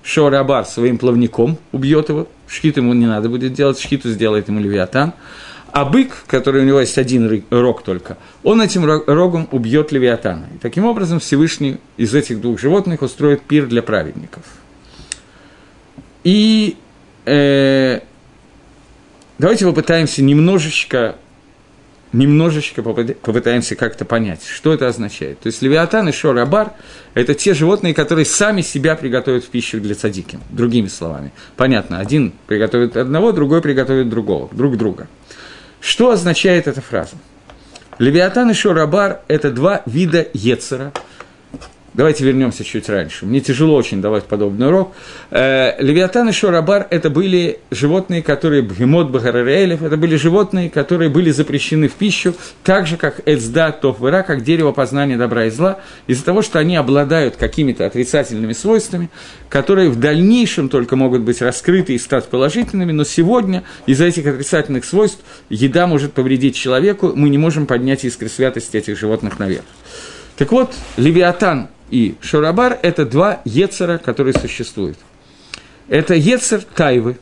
Шорабар своим плавником убьет его, шхит ему не надо будет делать, шхиту сделает ему левиатан, а бык, который у него есть один рог только, он этим рогом убьет левиатана. И таким образом Всевышний из этих двух животных устроит пир для праведников. И э, давайте попытаемся немножечко немножечко попытаемся как-то понять, что это означает. То есть Левиатан и Шорабар – это те животные, которые сами себя приготовят в пищу для цадики, другими словами. Понятно, один приготовит одного, другой приготовит другого, друг друга. Что означает эта фраза? Левиатан и Шорабар – это два вида Ецера – Давайте вернемся чуть раньше. Мне тяжело очень давать подобный урок. Э, Левиатан и Шорабар – это были животные, которые Бхемот Бахарарелев, это были животные, которые были запрещены в пищу, так же, как Эцда, Тофвера, как дерево познания добра и зла, из-за того, что они обладают какими-то отрицательными свойствами, которые в дальнейшем только могут быть раскрыты и стать положительными, но сегодня из-за этих отрицательных свойств еда может повредить человеку, мы не можем поднять искры святости этих животных наверх. Так вот, Левиатан и Шурабар – это два Ецера, которые существуют. Это Ецер Тайвы,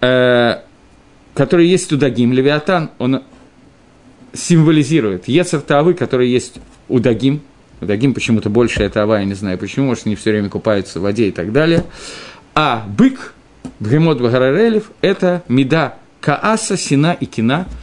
э, который есть у Дагим. Левиатан, он символизирует Ецер Тавы, который есть у Дагим. У Дагим почему-то больше это Ава, я не знаю почему, может, они все время купаются в воде и так далее. А бык, Бгемот Багарарелев, это Меда Кааса, Сина и Кина –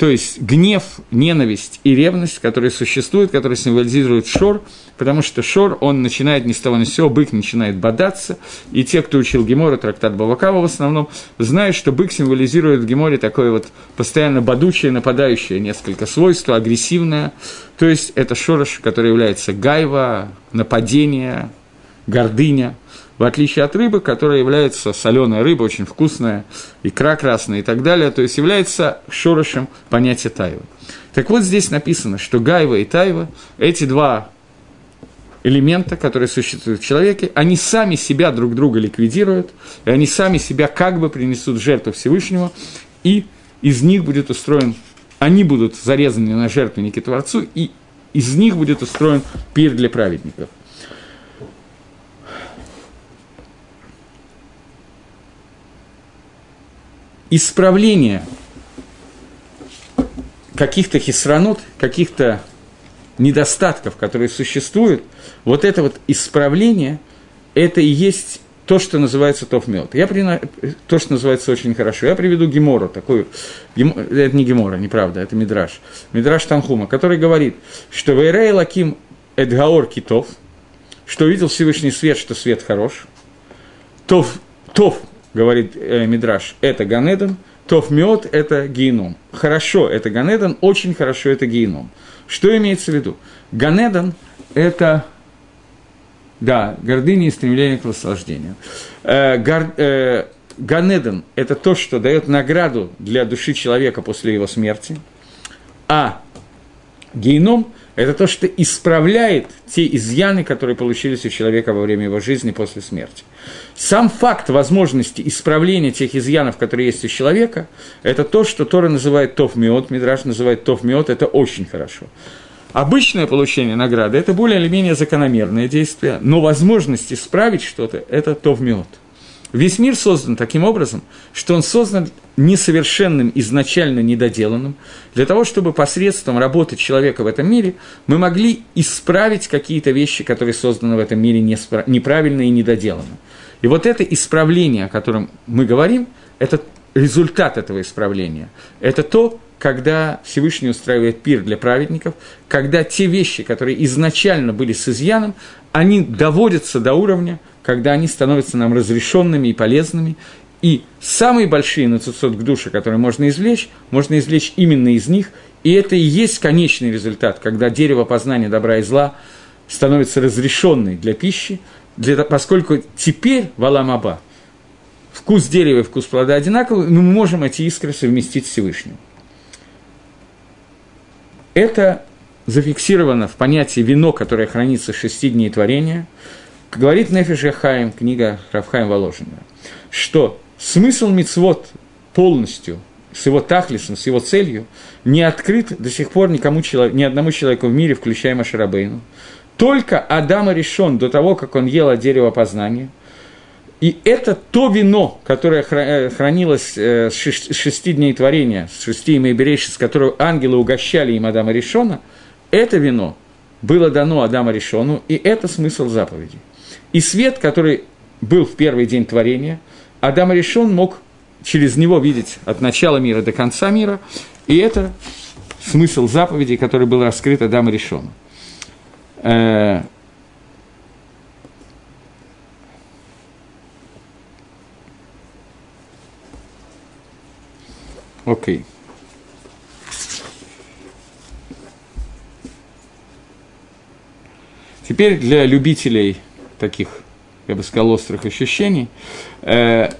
то есть гнев, ненависть и ревность, которые существуют, которые символизируют шор, потому что шор, он начинает ни с того ни с сего, бык начинает бодаться, и те, кто учил Гемора, трактат Бавакава в основном, знают, что бык символизирует в Геморе такое вот постоянно бодучее, нападающее несколько свойство, агрессивное, то есть это шорош, который является гайва, нападение, гордыня – в отличие от рыбы, которая является соленая рыба, очень вкусная, икра красная и так далее, то есть является шорошем понятия тайвы. Так вот здесь написано, что гайва и тайва, эти два элемента, которые существуют в человеке, они сами себя друг друга ликвидируют, и они сами себя как бы принесут жертву Всевышнего, и из них будет устроен, они будут зарезаны на жертвенники Творцу, и из них будет устроен пир для праведников. Исправление каких-то хисранут, каких-то недостатков, которые существуют, вот это вот исправление, это и есть то, что называется тофмет. Я при... То, что называется очень хорошо. Я приведу Гемору, такую... Гем... Это не Гемора, неправда, это Мидраш. Мидраш Танхума, который говорит, что Вейрей Лаким Эдгаор Китов, что увидел Всевышний свет, что свет хорош. Тов, тов говорит э, Мидраш, это Ганедон, тов мед – это геном. Хорошо – это Ганедон, очень хорошо – это геном. Что имеется в виду? Ганедон – это да, гордыня и стремление к наслаждению. Э, гор, э, Ганеден – это то, что дает награду для души человека после его смерти, а геном – это то, что исправляет те изъяны, которые получились у человека во время его жизни после смерти. Сам факт возможности исправления тех изъянов, которые есть у человека, это то, что Тора называет тофмиот, Мидраш называет тофмиот, это очень хорошо. Обычное получение награды – это более или менее закономерное действие, но возможность исправить что-то – это то в мед. Весь мир создан таким образом, что он создан несовершенным, изначально недоделанным, для того, чтобы посредством работы человека в этом мире мы могли исправить какие-то вещи, которые созданы в этом мире неправильно и недоделанно. И вот это исправление, о котором мы говорим, это результат этого исправления. Это то, когда Всевышний устраивает пир для праведников, когда те вещи, которые изначально были с изъяном, они доводятся до уровня, когда они становятся нам разрешенными и полезными, и самые большие нацицот к душе, которые можно извлечь, можно извлечь именно из них, и это и есть конечный результат, когда дерево познания добра и зла становится разрешенной для пищи, для, поскольку теперь в Аламаба вкус дерева и вкус плода одинаковый, мы можем эти искры совместить с Всевышним. Это зафиксировано в понятии вино, которое хранится шести дней творения. Говорит Нефиш Хаим, книга Равхаим Воложина, что смысл мицвод полностью с его тахлисом, с его целью, не открыт до сих пор никому, ни одному человеку в мире, включая Машарабейну. Только Адама решен до того, как он ел от дерева познания – и это то вино, которое э, хранилось э, с шести дней творения, с шести имейберейши, с которого ангелы угощали им Адама Решона, это вино было дано Адама Решону, и это смысл заповеди. И свет, который был в первый день творения, Адам Решон мог через него видеть от начала мира до конца мира, и это смысл заповедей, который был раскрыт Адаму Решону. Окей. Теперь для любителей таких, я бы сказал, острых ощущений, э,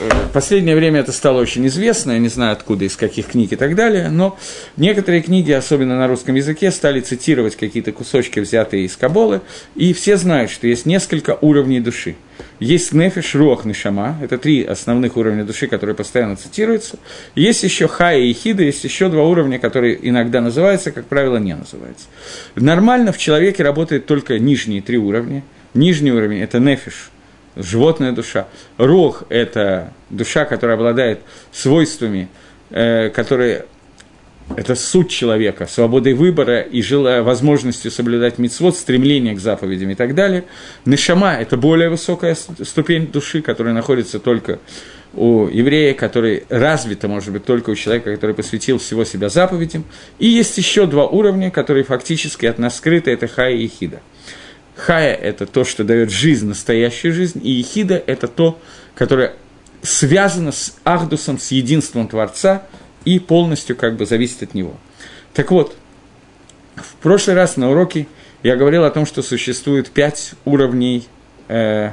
в последнее время это стало очень известно, я не знаю откуда, из каких книг и так далее, но некоторые книги, особенно на русском языке, стали цитировать какие-то кусочки, взятые из Каболы, и все знают, что есть несколько уровней души. Есть нефиш, руах, нишама, это три основных уровня души, которые постоянно цитируются. Есть еще хая и хида, есть еще два уровня, которые иногда называются, как правило, не называются. Нормально в человеке работают только нижние три уровня. Нижний уровень – это нефиш – животная душа. Рог – это душа, которая обладает свойствами, э, которые это суть человека, свободой выбора и желая возможностью соблюдать мицвод, стремление к заповедям и так далее. Нишама – это более высокая ступень души, которая находится только у еврея, который развита, может быть, только у человека, который посвятил всего себя заповедям. И есть еще два уровня, которые фактически от нас скрыты – это хая и хида. Хая – это то, что дает жизнь, настоящую жизнь, и Ехида – это то, которое связано с Ахдусом, с единством Творца и полностью как бы зависит от него. Так вот, в прошлый раз на уроке я говорил о том, что существует пять уровней э,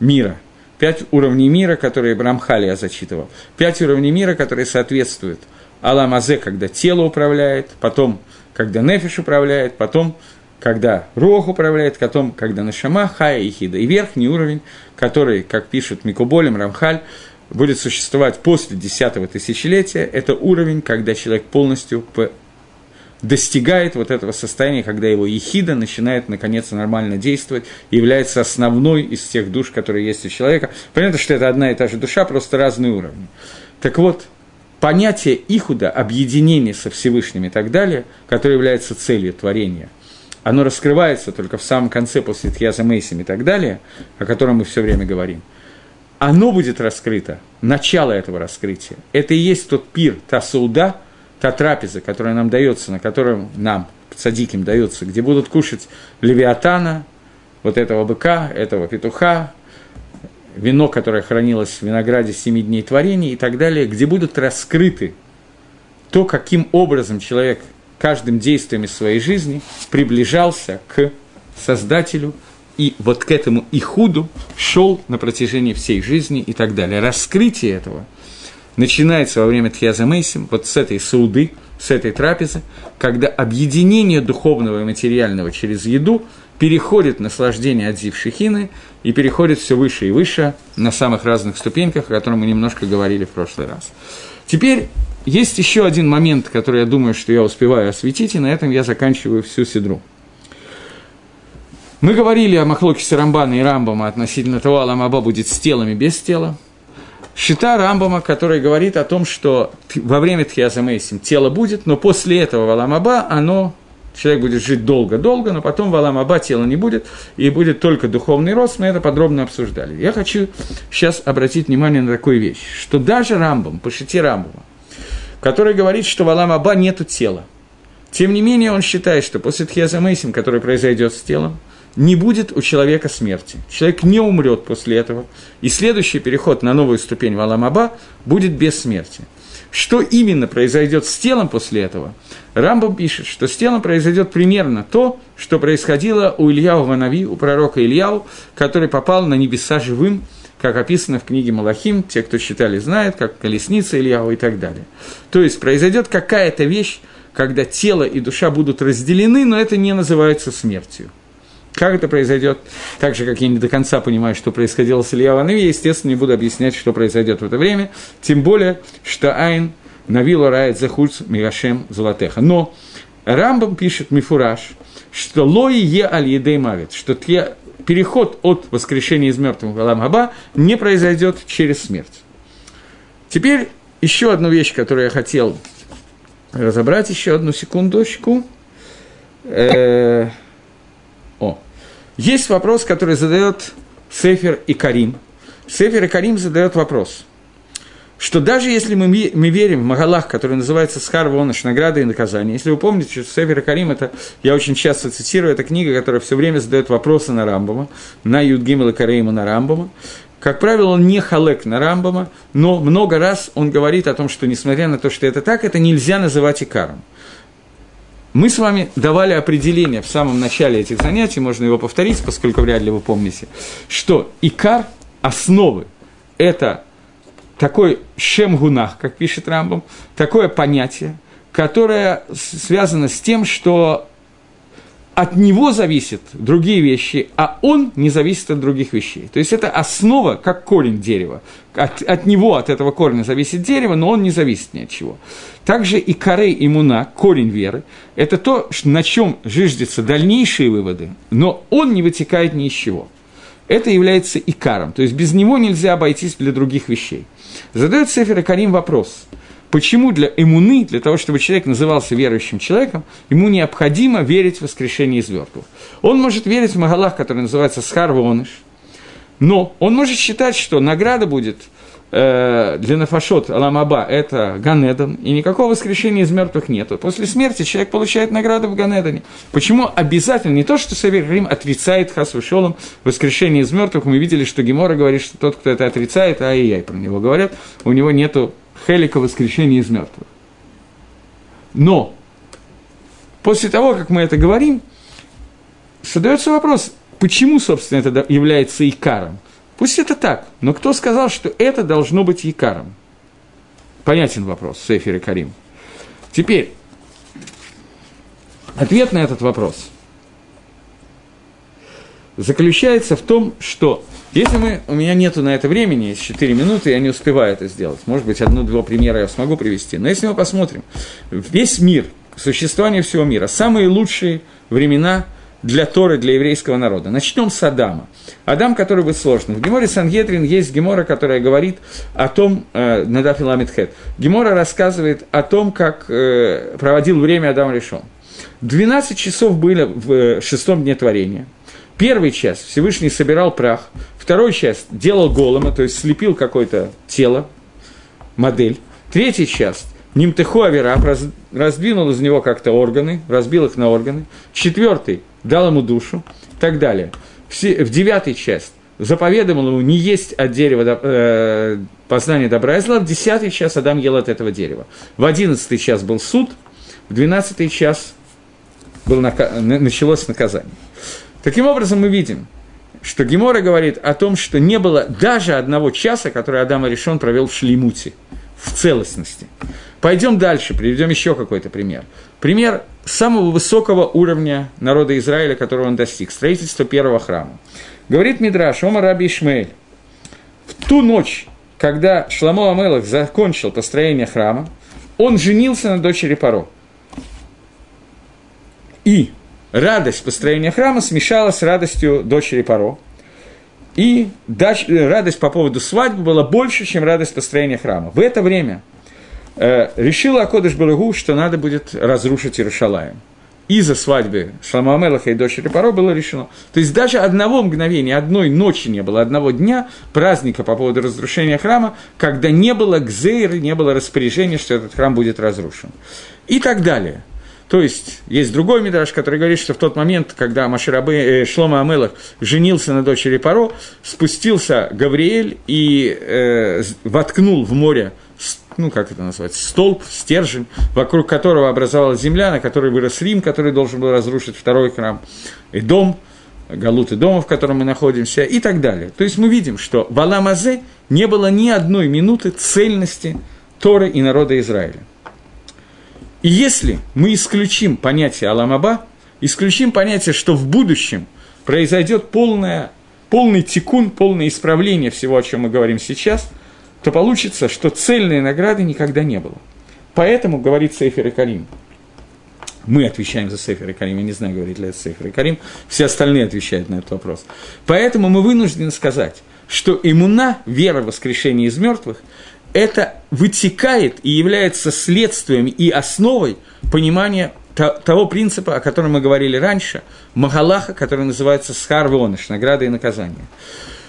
мира. Пять уровней мира, которые Брамхали я зачитывал. Пять уровней мира, которые соответствуют Аламазе, когда тело управляет, потом, когда Нефиш управляет, потом, когда Рох управляет котом, когда Нашама, Хая и Хида. И верхний уровень, который, как пишет Микуболем, Рамхаль, будет существовать после десятого тысячелетия, это уровень, когда человек полностью достигает вот этого состояния, когда его ехида начинает наконец нормально действовать, является основной из тех душ, которые есть у человека. Понятно, что это одна и та же душа, просто разные уровни. Так вот, понятие ихуда, объединения со Всевышним и так далее, которое является целью творения – оно раскрывается только в самом конце, после Тхьяза Мейсим и так далее, о котором мы все время говорим, оно будет раскрыто, начало этого раскрытия. Это и есть тот пир, та сауда, та трапеза, которая нам дается, на котором нам, садиким, дается, где будут кушать левиатана, вот этого быка, этого петуха, вино, которое хранилось в винограде семи дней творения и так далее, где будут раскрыты то, каким образом человек каждым действием из своей жизни приближался к Создателю, и вот к этому ихуду шел на протяжении всей жизни и так далее. Раскрытие этого начинается во время Тхьяза Мейсим, вот с этой сауды, с этой трапезы, когда объединение духовного и материального через еду переходит наслаждение от Зившихины и переходит все выше и выше на самых разных ступеньках, о котором мы немножко говорили в прошлый раз. Теперь есть еще один момент, который я думаю, что я успеваю осветить, и на этом я заканчиваю всю седру. Мы говорили о Махлокисе Рамбана и Рамбама относительно того, Аламаба будет с телом и без тела. Шита Рамбама, который говорит о том, что во время Тхиаза Мейсим тело будет, но после этого Аламаба оно человек будет жить долго-долго, но потом в Аламаба тела не будет, и будет только духовный рост, мы это подробно обсуждали. Я хочу сейчас обратить внимание на такую вещь, что даже Рамбам, по шите Рамбама, который говорит, что в Аламаба нету тела, тем не менее он считает, что после Тхиаза Мейсим, который произойдет с телом, не будет у человека смерти. Человек не умрет после этого, и следующий переход на новую ступень в Аламаба будет без смерти. Что именно произойдет с телом после этого? Рамбам пишет, что с телом произойдет примерно то, что происходило у Ильяу Ванави, у пророка Ильяу, который попал на небеса живым, как описано в книге Малахим, те, кто читали, знают, как колесница Ильяу и так далее. То есть произойдет какая-то вещь, когда тело и душа будут разделены, но это не называется смертью. Как это произойдет? Так же, как я не до конца понимаю, что происходило с Илья Ваныви, я, естественно, не буду объяснять, что произойдет в это время, тем более, что Айн Навила рает захульц Мирашем Золотеха. Но Рамбам пишет Мифураж, что лои е аль едей мавит, что переход от воскрешения из мертвых в Алам Хаба не произойдет через смерть. Теперь еще одну вещь, которую я хотел разобрать, еще одну секундочку. Э-э- о. Есть вопрос, который задает Сефер и Карим. Сефер и Карим задает вопрос, что даже если мы, мы верим в Магалах, который называется Схар Вонош, награда и наказание, если вы помните, что Сефер Карим, это, я очень часто цитирую, это книга, которая все время задает вопросы на Рамбама, на Юдгимел и Карейма на Рамбама, как правило, он не халек на Рамбама, но много раз он говорит о том, что несмотря на то, что это так, это нельзя называть икаром. Мы с вами давали определение в самом начале этих занятий, можно его повторить, поскольку вряд ли вы помните, что икар основы – это такой шемгунах, как пишет Рамбом, такое понятие, которое связано с тем, что от него зависят другие вещи, а он не зависит от других вещей. То есть это основа, как корень дерева. От, от него, от этого корня зависит дерево, но он не зависит ни от чего. Также и корей иммуна, корень веры, это то, на чем жиждятся дальнейшие выводы, но он не вытекает ни из чего. Это является икаром, то есть без него нельзя обойтись для других вещей. Задает Сефер Карим вопрос – Почему для иммуны, для того, чтобы человек назывался верующим человеком, ему необходимо верить в воскрешение из мертвых? Он может верить в Магалах, который называется Схар Воныш, но он может считать, что награда будет э, для Нафашот Аламаба – это Ганедан, и никакого воскрешения из мертвых нет. После смерти человек получает награду в Ганедане. Почему обязательно? Не то, что Савер Рим отрицает Хасвышолом воскрешение из мертвых. Мы видели, что Гемора говорит, что тот, кто это отрицает, а и я про него говорят, у него нету Хелика воскрешения из мертвых. Но после того, как мы это говорим, задается вопрос, почему, собственно, это является икаром? Пусть это так, но кто сказал, что это должно быть икаром? Понятен вопрос, Сефир и Карим. Теперь, ответ на этот вопрос заключается в том, что если мы, у меня нету на это времени, есть 4 минуты, я не успеваю это сделать. Может быть, одну-два примера я смогу привести. Но если мы посмотрим, весь мир, существование всего мира, самые лучшие времена для Торы, для еврейского народа. Начнем с Адама. Адам, который был сложным. В Геморе Сангедрин есть Гемора, которая говорит о том, э, Надаф Ламитхет, Гемора рассказывает о том, как э, проводил время Адам решен. 12 часов было в э, шестом дне творения. Первый час Всевышний собирал прах, второй час делал голома, то есть слепил какое-то тело, модель. Третий час Нимтеху Авираб раз, раздвинул из него как-то органы, разбил их на органы. Четвертый дал ему душу и так далее. В девятый час заповедовал ему не есть от дерева э, познания добра и зла. В десятый час Адам ел от этого дерева. В одиннадцатый час был суд, в двенадцатый час был нака- началось наказание. Таким образом, мы видим, что Гемора говорит о том, что не было даже одного часа, который Адам решен провел в шлеймуте, в целостности. Пойдем дальше, приведем еще какой-то пример. Пример самого высокого уровня народа Израиля, которого он достиг, строительство первого храма. Говорит Мидраш, Ома Раби Ишмаэль, в ту ночь, когда Шламо Амелах закончил построение храма, он женился на дочери Паро. И радость построения храма смешалась с радостью дочери Паро. И радость по поводу свадьбы была больше, чем радость построения храма. В это время э, решила Акодыш Балагу, что надо будет разрушить Иерушалаем. Из-за свадьбы Шлама Амелаха и дочери Паро было решено. То есть даже одного мгновения, одной ночи не было, одного дня праздника по поводу разрушения храма, когда не было гзейры, не было распоряжения, что этот храм будет разрушен. И так далее. То есть, есть другой мидраж, который говорит, что в тот момент, когда Маширабе, э, Шлома Амелах женился на дочери Паро, спустился Гавриэль и э, воткнул в море ну, как это назвать, столб, стержень, вокруг которого образовалась земля, на которой вырос Рим, который должен был разрушить второй храм, и дом, Галут и дома, в котором мы находимся, и так далее. То есть мы видим, что в Аламазе не было ни одной минуты цельности Торы и народа Израиля. И если мы исключим понятие Аламаба, исключим понятие, что в будущем произойдет полное, полный тикун, полное исправление всего, о чем мы говорим сейчас – то получится, что цельной награды никогда не было. Поэтому говорит Сейфер и Карим. Мы отвечаем за Сейфер и Карим, я не знаю, говорит ли это Сейфер и Карим, все остальные отвечают на этот вопрос. Поэтому мы вынуждены сказать, что иммуна, вера в воскрешение из мертвых, это вытекает и является следствием и основой понимания того принципа, о котором мы говорили раньше, Магалаха, который называется Схар награда и наказание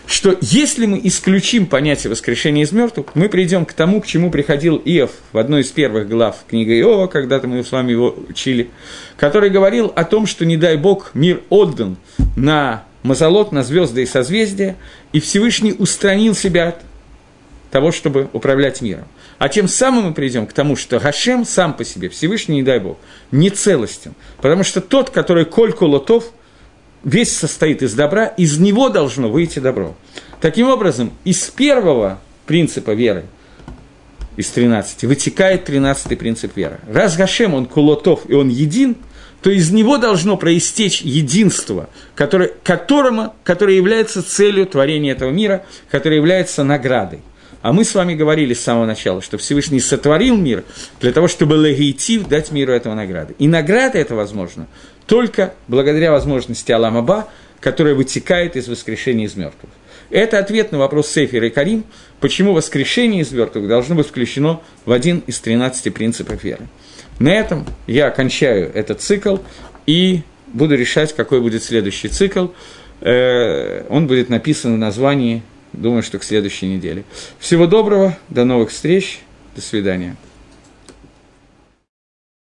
что если мы исключим понятие воскрешения из мертвых, мы придем к тому, к чему приходил Иов в одной из первых глав книги Иова, когда-то мы с вами его учили, который говорил о том, что, не дай Бог, мир отдан на мазолот, на звезды и созвездия, и Всевышний устранил себя от того, чтобы управлять миром. А тем самым мы придем к тому, что Гашем сам по себе, Всевышний, не дай Бог, не целостен. Потому что тот, который коль колотов – весь состоит из добра, из него должно выйти добро. Таким образом, из первого принципа веры, из 13, вытекает 13 принцип веры. Раз Гашем, он кулотов, и он един, то из него должно проистечь единство, которое, которому, которое является целью творения этого мира, которое является наградой. А мы с вами говорили с самого начала, что Всевышний сотворил мир для того, чтобы легитив дать миру этого награды. И награда это возможно только благодаря возможности Аламаба, которая вытекает из воскрешения из мертвых. Это ответ на вопрос Сефера и Карим, почему воскрешение из мертвых должно быть включено в один из 13 принципов веры. На этом я окончаю этот цикл и буду решать, какой будет следующий цикл. Э, он будет написан в названии, думаю, что к следующей неделе. Всего доброго, до новых встреч, до свидания.